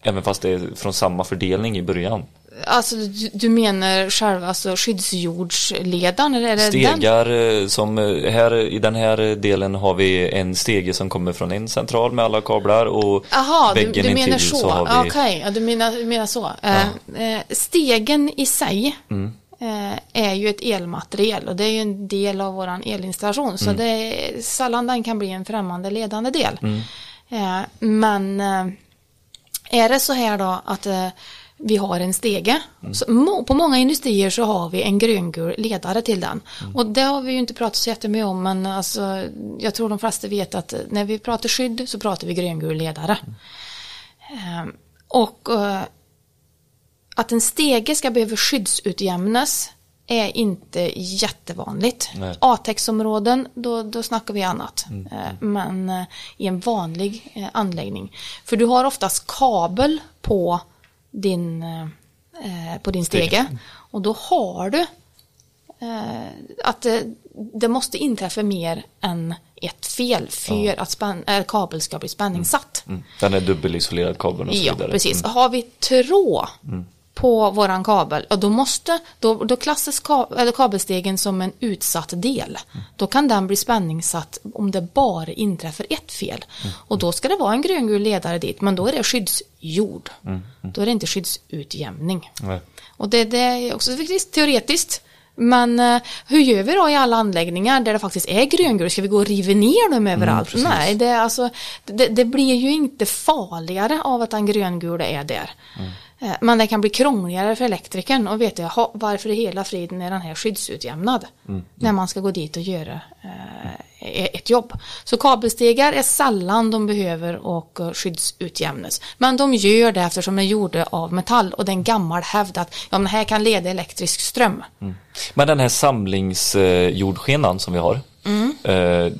Speaker 2: Även fast det är från samma fördelning i början?
Speaker 5: Alltså du, du menar själva alltså, skyddsjordsledaren? Eller det den?
Speaker 2: Stegar eh, som eh, här i den här delen har vi en stege som kommer från en central med alla kablar och
Speaker 5: Jaha, du,
Speaker 2: väggen
Speaker 5: du menar
Speaker 2: intill
Speaker 5: så.
Speaker 2: så har vi
Speaker 5: Okej, ja, du menar, du menar så. Eh, eh, stegen i sig
Speaker 2: Mm.
Speaker 5: är ju ett elmaterial och det är ju en del av våran elinstallation. Så
Speaker 2: Mm.
Speaker 5: det är sällan den kan bli en främmande ledande del.
Speaker 2: Mm.
Speaker 5: Men är det så här då att eh, vi har en stege.
Speaker 2: Mm.
Speaker 5: Så, på många industrier så har vi en gröngul ledare till den.
Speaker 2: Mm.
Speaker 5: Och det har vi ju inte pratat så jättemycket om men alltså, jag tror de flesta vet att när vi pratar skydd så pratar vi gröngul ledare. Eh, och eh, att en stege ska behöva skyddsutjämnas är inte jättevanligt. A-textområden, då, då snackar vi annat. Eh, Men eh, i en vanlig eh, anläggning. För du har oftast kabel på din, på din stege. Och då har du att det, det måste inträffa mer än ett fel för att spänn, äh, kabel ska bli spänningssatt.
Speaker 2: Mm. Den är dubbelisolerad kabeln och så
Speaker 5: Ja,
Speaker 2: vidare.
Speaker 5: precis.
Speaker 2: Mm.
Speaker 5: Har vi tråd på våran kabel, och då måste, då, då klassas kabelstegen som en utsatt del. Då kan den bli spänningssatt om det bara inträffar ett fel. Och då ska det vara en gröngul ledare dit, men då är det skyddsjord. Då är det inte skyddsutjämning. Och det, det är också teoretiskt. Men eh, hur gör vi då i alla anläggningar där det faktiskt är gröngul? Ska vi gå och riva ner dem överallt? Nej, det, alltså, det, det blir ju inte farligare av att den gröngula är där. Eh, Men det kan bli krångligare för elektrikern och vet jag ha- varför i hela friden är den här skyddsutjämnad när man ska gå dit och göra eh, ett jobb. Så kabelstegar är sällan de behöver och eh, skyddsutjämnas. Men de gör det eftersom de är gjorda av metall och det är en gammal hävd att ja, men här kan leda elektrisk ström.
Speaker 2: Men den här samlingsjordskenan som vi har. Eh,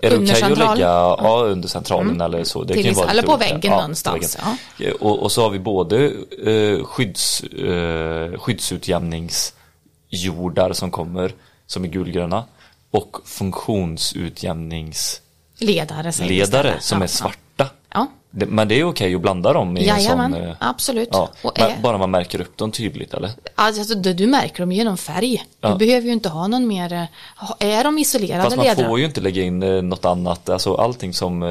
Speaker 2: är det okej att
Speaker 5: central?
Speaker 2: lägga ja, under centralen eller så? Det
Speaker 5: Till
Speaker 2: kan vara
Speaker 5: eller på
Speaker 2: olika.
Speaker 5: väggen
Speaker 2: Ja,
Speaker 5: någonstans,
Speaker 2: väggen. Och, och så har vi både eh, skydds, eh, skyddsutjämningsjordar som kommer som är gulgröna och funktionsutjämningsledare
Speaker 5: Ledare
Speaker 2: som
Speaker 5: ja,
Speaker 2: är svarta.
Speaker 5: Ja.
Speaker 2: Men det är okej att blanda dem i en
Speaker 5: Jajamän,
Speaker 2: sån... eh,
Speaker 5: absolut.
Speaker 2: Ja,
Speaker 5: är-
Speaker 2: bara man märker upp dem tydligt eller?
Speaker 5: Alltså, du, du märker dem genom färg.
Speaker 2: Ja.
Speaker 5: Du behöver ju inte ha någon mer... eh, Är de isolerade
Speaker 2: Fast man
Speaker 5: ledare?
Speaker 2: får ju inte lägga in eh, något annat, alltså allting som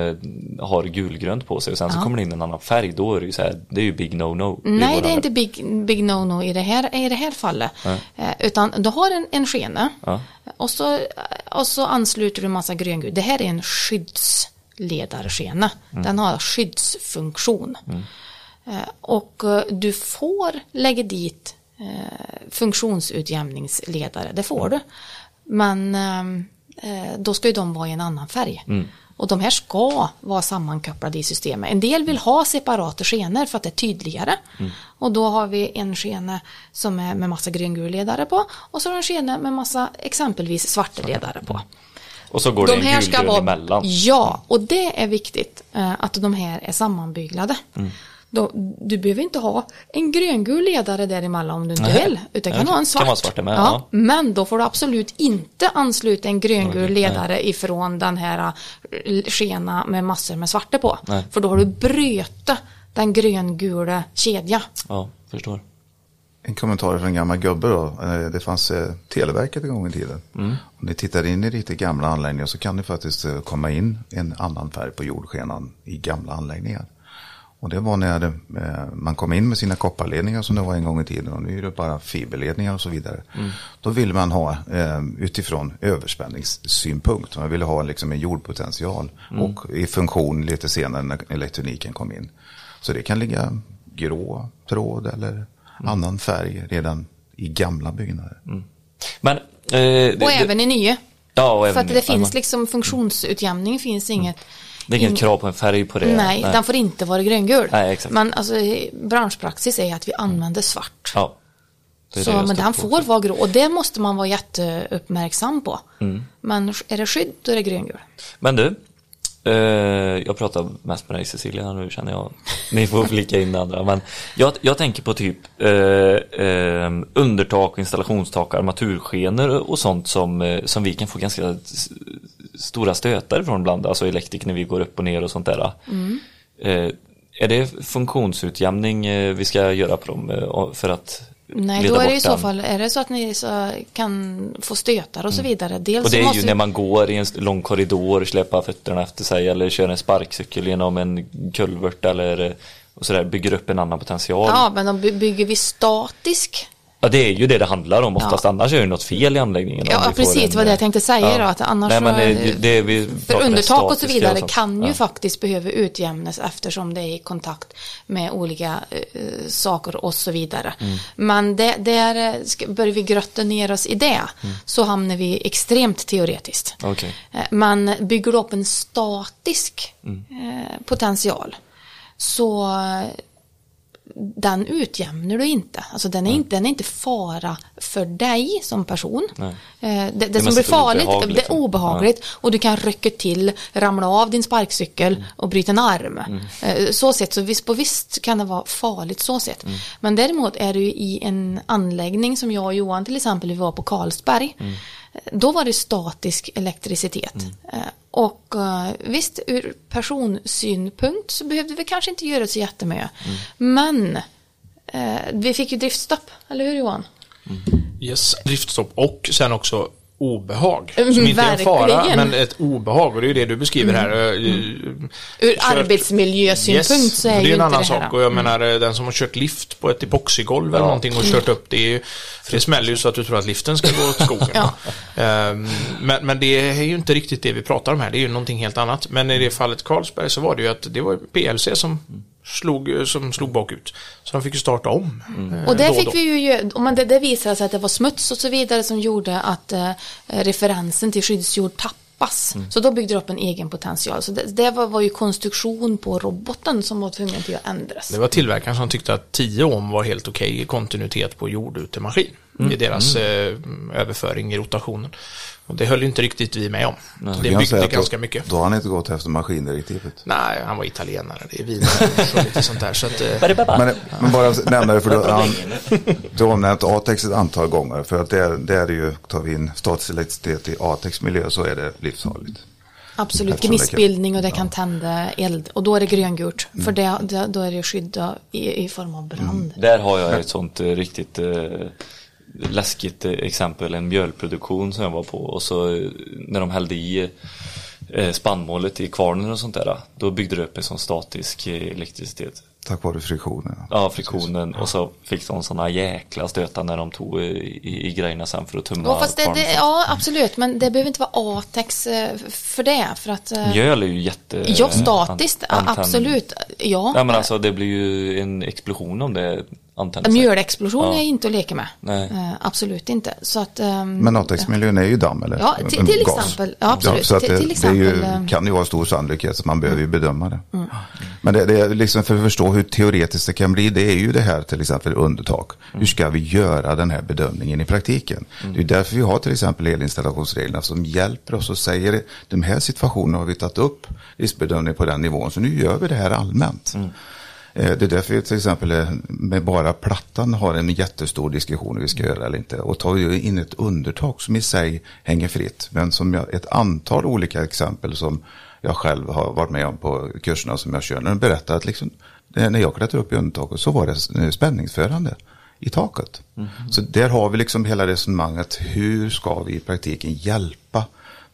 Speaker 2: har gulgrönt på sig och sen så kommer det in en annan färg, då är det ju så här, det är ju big no-no.
Speaker 5: Nej, det är inte big, big no-no i det här, i det här fallet. Utan du har en, en skena
Speaker 2: Ja.
Speaker 5: och, så, och så ansluter du en massa gröngul. Det här är en skyddsledarskena.
Speaker 2: Mm.
Speaker 5: Den har skyddsfunktion. Eh, och eh, du får lägga dit eh, funktionsutjämningsledare. Det får du. Men då ska ju de vara i en annan färg. Och de här ska vara sammankopplade i systemet. En del vill ha separata skenor för att det är tydligare. Och då har vi en skena som är med massa gröngulledare på och så har vi en skena med massa exempelvis svarta ledare på.
Speaker 2: Och så går det en gulgrön emellan.
Speaker 5: Ja, och det är viktigt eh, att de här är sammanbyglade.
Speaker 2: Mm.
Speaker 5: Då, du behöver inte ha en gröngul ledare däremellan om du inte
Speaker 2: Nej.
Speaker 5: vill. Utan
Speaker 2: Nej,
Speaker 5: kan ha en
Speaker 2: kan
Speaker 5: svart.
Speaker 2: vara svart med,
Speaker 5: ja,
Speaker 2: ja.
Speaker 5: Men då får du absolut inte ansluta en gröngul ledare ifrån den här eh, skena med massor med svarta på.
Speaker 2: Nej.
Speaker 5: För då har du bröt den gröngula kedja.
Speaker 2: Ja, förstår.
Speaker 7: En kommentar från en gammal gubbe då. Eh, Det fanns eh, Televerket en gång i tiden. Om ni tittar in i riktigt gamla anläggningar så kan det faktiskt eh, komma in en annan färg på jordskenan i gamla anläggningar. Och det var när eh, man kom in med sina kopparledningar som det var en gång i tiden. Och nu är det bara fiberledningar och så vidare. Då ville man ha utifrån överspänningssynpunkt. Man ville ha liksom en jordpotential. Och i funktion lite senare när elektroniken kom in. Så det kan ligga grå tråd eller annan färg redan i gamla byggnader.
Speaker 2: Men... Eh, det,
Speaker 5: Och även i nya.
Speaker 2: Ja, och
Speaker 5: För att det finns liksom funktionsutjämning finns inget.
Speaker 2: Det är inget
Speaker 5: in-
Speaker 2: krav på en färg på det.
Speaker 5: Nej, den får inte vara gröngul.
Speaker 2: Nej, exakt.
Speaker 5: Men alltså branschpraxis är att vi använder svart.
Speaker 2: Ja.
Speaker 5: Så, men den får vara grå och det måste man vara jätteuppmärksam på.
Speaker 2: Mm.
Speaker 5: Men är det skydd då är det gröngul.
Speaker 2: Men du, eh, jag pratar mest med dig Cecilia nu känner jag. Ni får flika in det andra. Men jag, jag tänker på typ eh, eh, undertak, installationstak, armaturskenor och sånt som, som vi kan få ganska stora stötar ifrån ibland. Alltså elektriker när vi går upp och ner och sånt där. Eh, är det funktionsutjämning vi ska göra på dem för att
Speaker 5: Nej, då är det i så fall, är det så att ni så kan få stötar och så vidare. Dels
Speaker 2: Mm. Och det är ju
Speaker 5: vi-
Speaker 2: när man går i en lång korridor, släpar fötterna efter sig eller kör en sparkcykel genom en kulvert eller eh, och sådär, bygger upp en annan potential.
Speaker 5: Ja, men de by- bygger vi statisk.
Speaker 2: Ja, det är ju det det handlar om oftast, annars är det något fel i anläggningen.
Speaker 5: Ja,
Speaker 2: får
Speaker 5: precis, det var det jag tänkte säga
Speaker 2: ja.
Speaker 5: då, att annars
Speaker 2: Nej, men
Speaker 5: så-
Speaker 2: det, det vi
Speaker 5: För undertak och så vidare
Speaker 2: sånt.
Speaker 5: kan ju
Speaker 2: Ja.
Speaker 5: faktiskt behöva utjämnas eftersom det är i kontakt med olika eh, saker och så vidare.
Speaker 2: Mm.
Speaker 5: Men det, där eh, börjar vi grotta ner oss i det så hamnar vi extremt teoretiskt.
Speaker 2: Mm.
Speaker 5: Eh, Man bygger upp en statisk
Speaker 2: Mm.
Speaker 5: eh, potential så eh, den utjämnar du inte. Alltså den är, inte, den är inte fara för dig som person.
Speaker 2: Nej.
Speaker 5: Eh, Det, det,
Speaker 2: Det
Speaker 5: som blir farligt,
Speaker 2: obehagligt,
Speaker 5: det är
Speaker 2: liksom.
Speaker 5: obehagligt och du kan rycka till, ramla av din sparkcykel
Speaker 2: Mm.
Speaker 5: och bryta en arm. Eh, Så sett, så visst på visst kan det vara farligt så sett.
Speaker 2: Mm.
Speaker 5: Men däremot är du i en anläggning som jag och Johan till exempel, vi var på Carlsberg.
Speaker 2: Mm.
Speaker 5: Då var det statisk elektricitet. Eh, Och eh, visst, ur personsynpunkt så behövde vi kanske inte göra så jättemycket.
Speaker 2: Mm.
Speaker 5: Men eh, vi fick ju driftstopp, eller hur Johan?
Speaker 4: Yes, driftstopp och sen också obehag.
Speaker 5: Mm,
Speaker 4: Som inte är en fara, men ett obehag. Och det är ju det du beskriver här. Eh,
Speaker 5: Ur
Speaker 4: Kört-
Speaker 5: arbetsmiljösynpunkt så är,
Speaker 4: det är
Speaker 5: ju
Speaker 4: en
Speaker 5: inte
Speaker 4: annan
Speaker 5: det här.
Speaker 4: sak. Och jag menar eh, den som har kört lift på ett epoxigolv eller någonting och kört upp det. Är ju, det smäller ju så att du tror att liften ska gå åt skogen. (laughs)
Speaker 5: Ja.
Speaker 4: Ehm, men, men det är ju inte riktigt det vi pratar om här. Det är ju någonting helt annat. Men i det fallet Carlsberg så var det ju att det var PLC som slog, som slog bakut. Så de fick ju starta om. eh,
Speaker 5: Och
Speaker 4: då
Speaker 5: det fick vi ju men det, det visade sig att det var smuts och så vidare som gjorde att eh, referensen till skyddsjord tappas.
Speaker 4: Mm.
Speaker 5: Så då byggde det upp en egen potential. Så det, det var, var ju konstruktion på roboten som var tvungen till att ändras.
Speaker 4: Det var tillverkaren som tyckte att 10 ohm var helt okej i kontinuitet på jordutemaskin. I deras eh, överföring i rotationen. Och det höll ju inte riktigt vi med om.
Speaker 7: Kan
Speaker 4: Det byggde ganska
Speaker 7: då,
Speaker 4: Mycket.
Speaker 7: Då har han inte gått efter maskindirektivet.
Speaker 4: Nej, han var italienare. Det är vin och lite sånt där. Så att, eh,
Speaker 7: Men, men bara nämna det för du, han, du har nämnt Atex ett antal gånger. För att där, där är det ju, tar vi in statisk elektricitet i Atex miljö så är det livsfarligt.
Speaker 5: Absolut, gnistbildning och det kan tända eld. Och då är det gröngult.
Speaker 7: Mm.
Speaker 5: För det, det, då är det skydd i, i form av brand.
Speaker 2: Där har jag ett sånt eh, riktigt eh, läskigt exempel, en mjölproduktion som jag var på och så eh, när de hällde i eh, spannmålet i kvarnen och sånt där, då byggde det upp en sån statisk eh, elektricitet.
Speaker 7: Tack vare friktionen.
Speaker 2: Ja, friktionen och så fick de såna jäkla stötar när de tog i, i grejerna sen för att tumma
Speaker 5: Ja, fast det, det, ja, absolut. Men det behöver inte vara Atex för det. För att,
Speaker 2: Mjöl är ju jätte...
Speaker 5: ja, statiskt,
Speaker 2: an- antenn-
Speaker 5: absolut. Ja,
Speaker 2: Ja men alltså det blir ju en explosion om det antänder sig.
Speaker 5: mjölexplosion
Speaker 2: Ja.
Speaker 5: är inte att leka med.
Speaker 2: Nej.
Speaker 5: Eh, absolut inte. Så att, ehm,
Speaker 7: Men Atex-miljön är ju damm eller
Speaker 5: Ja, till- till
Speaker 7: gas.
Speaker 5: exempel. Ja, absolut.
Speaker 7: så att
Speaker 5: Till-
Speaker 7: det,
Speaker 5: till
Speaker 7: det ju,
Speaker 5: exempel, eh,
Speaker 7: kan ju vara stor sannolikhet så man behöver ju bedöma det. Men det, det är liksom för att förstå hur teoretiskt det kan bli, det är ju det här till exempel undertak. Hur ska vi göra den här bedömningen i praktiken? Det är därför vi har till exempel elinstallationsreglerna som hjälper oss och säger de här situationerna har vi tagit upp riskbedömning på den nivån så nu gör vi det här allmänt. Eh, Det är därför vi till exempel eh, med bara plattan har en jättestor diskussion hur vi ska göra eller inte. Och tar ju in ett undertak som i sig hänger fritt. Men som jag, ett antal olika exempel som jag själv har varit med om på kurserna som jag kör. När de berättar att liksom, eh, när jag klättrade upp i undertaket så var det spänningsförande. i taket. Så där har vi liksom hela resonemanget, hur ska vi i praktiken hjälpa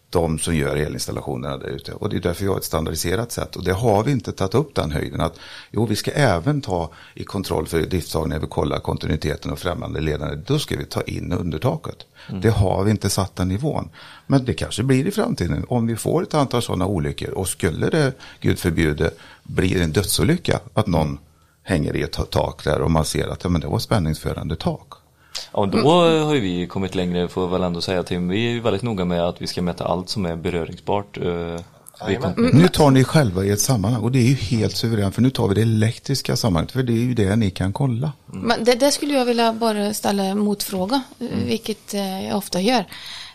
Speaker 7: de som gör elinstallationerna där ute. Och det är därför vi har ett standardiserat sätt. Och det har vi inte tagit upp den höjden att jo, vi ska även ta i kontroll för driftstag när vi kollar kontinuiteten och främmande ledande. Då ska vi ta in undertaket. Det har vi inte satt den nivån. Men det kanske blir i framtiden om vi får ett antal sådana olyckor. Och skulle det, gud förbjude, bli en dödsolycka att någon hänger i ett ta- tak där och man ser att ja, men det var spänningsförande tak.
Speaker 2: Ja, då har ju vi kommit längre får jag väl ändå säga Tim. Vi är ju väldigt noga med att vi ska mäta allt som är beröringsbart. eh, vi kom-
Speaker 7: Nu tar ni själva i ett sammanhang och det är ju helt suveränt för nu tar vi det elektriska sammanhanget för det är ju det ni kan kolla.
Speaker 5: Men det, det skulle jag vilja bara ställa en motfråga, vilket eh, jag ofta gör.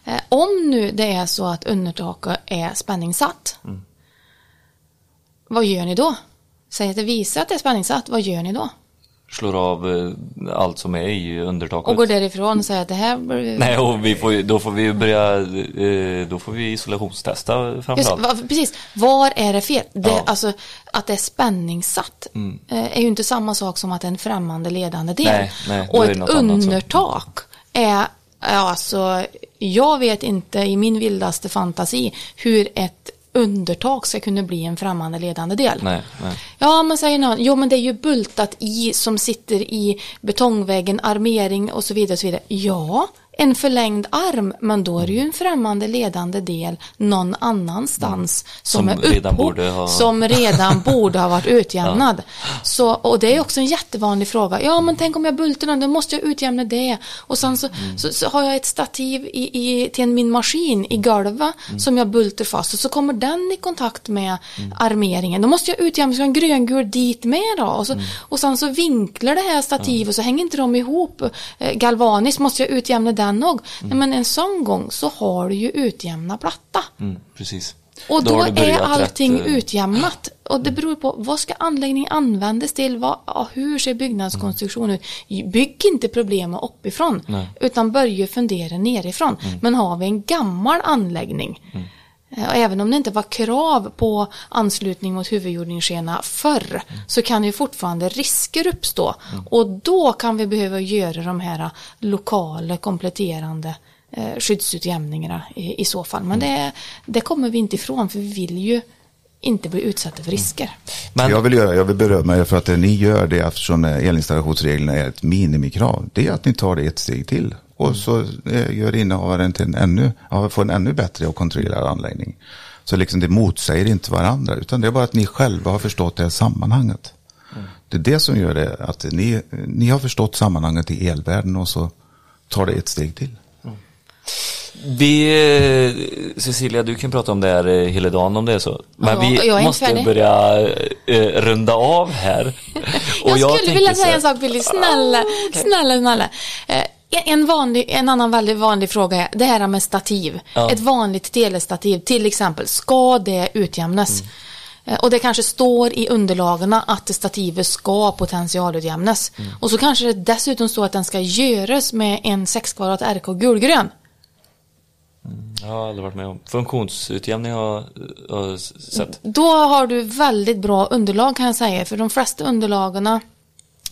Speaker 5: Eh, Om nu det är så att undertaket är spänningssatt, vad gör ni då? Säg att det visar att det är spänningssatt, vad gör ni då?
Speaker 2: Slår av eh, allt som är i undertaket.
Speaker 5: Och går därifrån och säger att det här...
Speaker 2: Nej, och vi får, då får vi börja, eh, då får vi isolationstesta framförallt.
Speaker 5: precis, var är det fel? Det,
Speaker 2: Ja.
Speaker 5: Alltså, att det är spänningssatt eh, är ju inte samma sak som att en främmande ledande del.
Speaker 2: Nej, nej,
Speaker 5: och ett undertak är, alltså, jag vet inte i min vildaste fantasi hur ett undertak ska kunna bli en främmande ledande del.
Speaker 2: Nej, nej.
Speaker 5: Ja, man säger någon, jo men det är ju bultat i som sitter i betongväggen, armering och så vidare. Och så vidare. Ja, en förlängd arm, men då är det ju en främmande ledande del någon annanstans som,
Speaker 2: Som
Speaker 5: är
Speaker 2: redan
Speaker 5: upphov,
Speaker 2: borde ha-
Speaker 5: som redan borde ha varit (laughs) utjämnad. Så, och det är också en jättevanlig fråga. Ja, men tänk om jag bultar den, då måste jag utjämna det. Och sen så,
Speaker 2: Mm.
Speaker 5: så, så har jag ett stativ i, i, till min maskin i golvet
Speaker 2: Mm.
Speaker 5: som jag bultar fast och så kommer den i kontakt med armeringen. Då måste jag utjämna så jag en gröngul dit med då. Och, så,
Speaker 2: Mm.
Speaker 5: och sen så vinklar det här stativet och så hänger inte de ihop. Eh, galvaniskt måste jag utjämna den också. Nej, men en sån gång så har du ju utjämna platta.
Speaker 2: Mm, precis.
Speaker 5: Och då,
Speaker 2: det
Speaker 5: är allting
Speaker 2: rätt, eh,
Speaker 5: utjämnat. Och det beror på vad ska anläggningen användas till? Vad, hur ser byggnadskonstruktionen ut? Bygg inte problemet uppifrån.
Speaker 2: Nej.
Speaker 5: Utan börja fundera nerifrån. Men har vi en gammal anläggning. Eh, Och även om det inte var krav på anslutning mot huvudjordningsskena förr så kan ju fortfarande risker uppstå. Och då kan vi behöva göra de här lokala kompletterande eh, skyddsutjämningarna i, i så fall. Men det, det kommer vi inte ifrån för vi vill ju inte bli utsatta för risker.
Speaker 2: Men,
Speaker 7: Jag, vill göra, jag vill berömma er för att det ni gör det eftersom elinstallationsreglerna är ett minimikrav. Det är att ni tar det ett steg till. Och så eh, gör innehavaren till en ännu, ja, får en ännu bättre och kontrollerad anläggning. Så liksom det motsäger inte varandra. Utan det är bara att ni själva har förstått det här sammanhanget. Det är det som gör det att ni, ni har förstått sammanhanget i elvärlden och så tar det ett steg till.
Speaker 2: vi, eh, Cecilia, du kan prata om det här eh, hela dagen om det är så. Men
Speaker 5: Ja,
Speaker 2: vi
Speaker 5: jag
Speaker 2: måste
Speaker 5: färdig.
Speaker 2: börja eh, runda av här. (laughs) Och
Speaker 5: jag skulle vilja säga en sak Billy, snälla, snälla, snälla. Eh, En, vanlig, en annan väldigt vanlig fråga är det här med stativ.
Speaker 2: Ja.
Speaker 5: Ett vanligt telestativ till exempel, ska det utjämnas?
Speaker 2: Mm.
Speaker 5: Och det kanske står i underlagen att stativet ska potentialutjämnas.
Speaker 2: Mm.
Speaker 5: Och så kanske det dessutom står att den ska göras med en 6 kvadrat RK gulgrön.
Speaker 2: Jag har aldrig varit med om. Funktionsutjämning har jag sett.
Speaker 5: Då har du väldigt bra underlag kan jag säga. För de flesta underlagen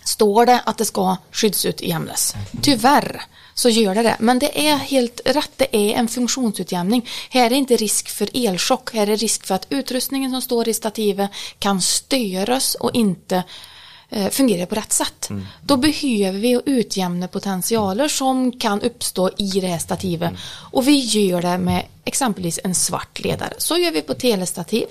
Speaker 5: står det att det ska skyddsutjämnas. Tyvärr så gör det det. Men det är helt rätt, det är en funktionsutjämning. Här är inte risk för elchock, här är risk för att utrustningen som står i stativet kan störas och inte eh, fungerar på rätt sätt. Då behöver vi utjämna potentialer som kan uppstå i det här stativet. Och vi gör det med exempelvis en svart ledare. Så gör vi på telestativ.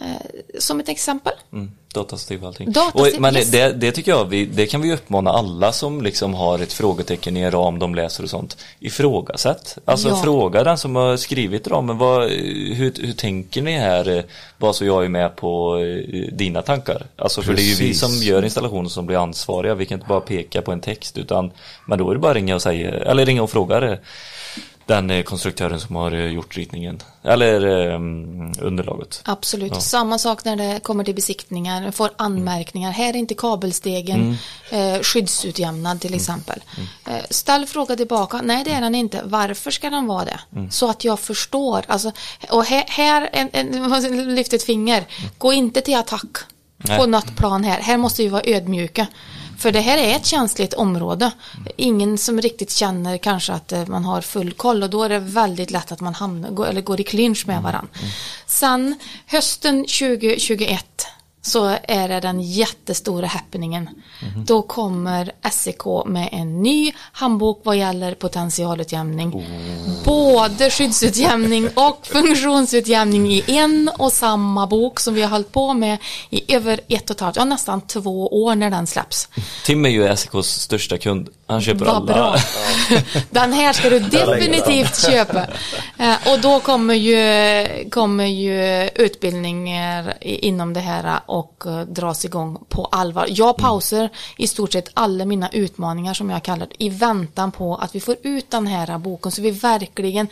Speaker 5: Eh, som ett exempel.
Speaker 2: Mm, datastativ och allting.
Speaker 5: Datastativ,
Speaker 2: och, men
Speaker 5: yes.
Speaker 2: det, det tycker jag, vi, det kan vi uppmana alla som liksom har ett frågetecken i en ram de läser och sånt. Ifrågasätt. Alltså
Speaker 5: Ja.
Speaker 2: fråga den som har skrivit ramen, vad, hur, hur tänker ni här? eh, Bara så jag är med på eh, dina tankar. Alltså för det är ju vi
Speaker 7: Precis.
Speaker 2: som gör installationen som blir ansvariga. Vi kan inte bara peka på en text utan men då är det bara att ringa och säga, eller ringa och fråga det. Den eh, konstruktören som har eh, gjort ritningen. Eller eh, underlaget.
Speaker 5: Absolut.
Speaker 2: Ja.
Speaker 5: Samma sak när det kommer till besiktningar. Får anmärkningar. Här är inte kabelstegen
Speaker 2: Mm.
Speaker 5: eh, skyddsutjämnad till exempel. Eh, ställ fråga tillbaka. Nej det är den inte. Varför ska den vara det?
Speaker 2: Mm.
Speaker 5: Så att jag förstår. Alltså, och här, här en, en, (laughs) lyft ett finger. Gå inte till attack på
Speaker 2: Nej.
Speaker 5: något plan här. Här måste vi vara ödmjuka. För det här är ett känsligt område. Ingen som riktigt känner kanske att eh, man har full koll och då är det väldigt lätt att man hamnar, går- eller går i clinch med varandra. Sen hösten 2021 så är det den jättestora happeningen. Då kommer SEK med en ny handbok vad gäller potentialutjämning. Både skyddsutjämning och funktionsutjämning i en och samma bok som vi har hållit på med i över ett och ett halvt, ja nästan två år när den släpps.
Speaker 2: Tim är ju SEKs största kund. Han köper
Speaker 5: Vad
Speaker 2: alla.
Speaker 5: bra. (laughs) Den här ska du (laughs) definitivt köpa. Eh, Och då kommer ju, kommer ju utbildningar inom det här och eh, dras igång på allvar. Jag pausar i stort sett alla mina utmaningar som jag kallar i väntan på att vi får ut den här boken så vi verkligen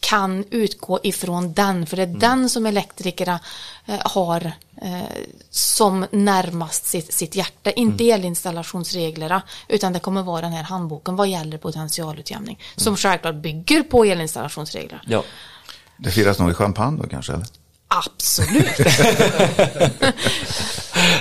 Speaker 5: kan utgå ifrån den, för det är den som elektrikerna eh, har eh, som närmast sitt, sitt hjärta, inte elinstallationsreglerna, utan det kommer vara den här handboken vad gäller potentialutjämning, som självklart bygger på elinstallationsregler.
Speaker 2: Ja.
Speaker 7: Det firas nog i champagne då kanske? Eller?
Speaker 5: Absolut. (laughs)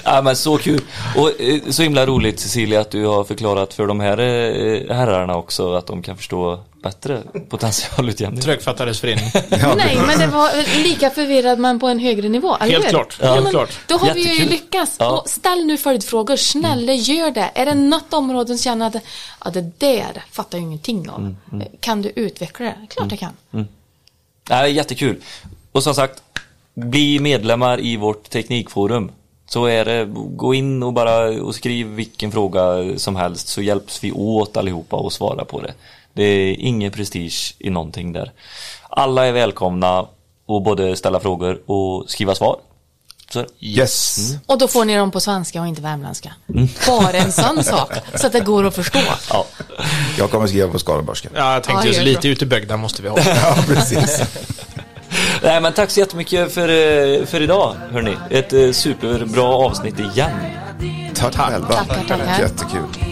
Speaker 2: ja, men så kul. Och eh, så himla roligt Cecilia att du har förklarat för de här eh, herrarna också att de kan förstå bättre potentialutjämning.
Speaker 4: Trögfattares förening. (laughs)
Speaker 5: Nej, men det var lika förvirrad men på en högre nivå, eller
Speaker 4: Helt klart,
Speaker 5: Ja,
Speaker 4: helt
Speaker 5: men
Speaker 4: klart.
Speaker 5: Då har vi ju
Speaker 2: Jättekul.
Speaker 5: lyckats.
Speaker 2: Ja.
Speaker 5: Och ställ nu följdfrågor, snälla gör det. Är det något område som känner att ja, det där fattar jag ingenting av.
Speaker 2: Mm,
Speaker 5: Kan du utveckla det? Klart jag kan.
Speaker 2: Nej, jättekul. Och som sagt, bli medlemmar i vårt teknikforum. Så är det, gå in och bara och skriv vilken fråga som helst så hjälps vi åt allihopa och svara på det. Det är ingen prestige i någonting där. Alla är välkomna att både ställa frågor och skriva svar. Så,
Speaker 7: Yes.
Speaker 5: Och då får ni dem på svenska och inte värmländska.
Speaker 2: Mm.
Speaker 5: Bara en sån (laughs) sak, så att det går att förstå.
Speaker 2: ja.
Speaker 7: Jag kommer skriva på skaraborgska.
Speaker 4: Ja, jag tänkte
Speaker 5: Ja,
Speaker 4: just lite
Speaker 5: så.
Speaker 4: ute i bygden måste vi ha. (laughs)
Speaker 7: Ja, precis. (laughs)
Speaker 2: Nej men tack så jättemycket för, eh, för idag hörni. Ett eh, superbra avsnitt igen.
Speaker 7: Tack själva.
Speaker 5: Tackar, tackar.
Speaker 7: Jättekul.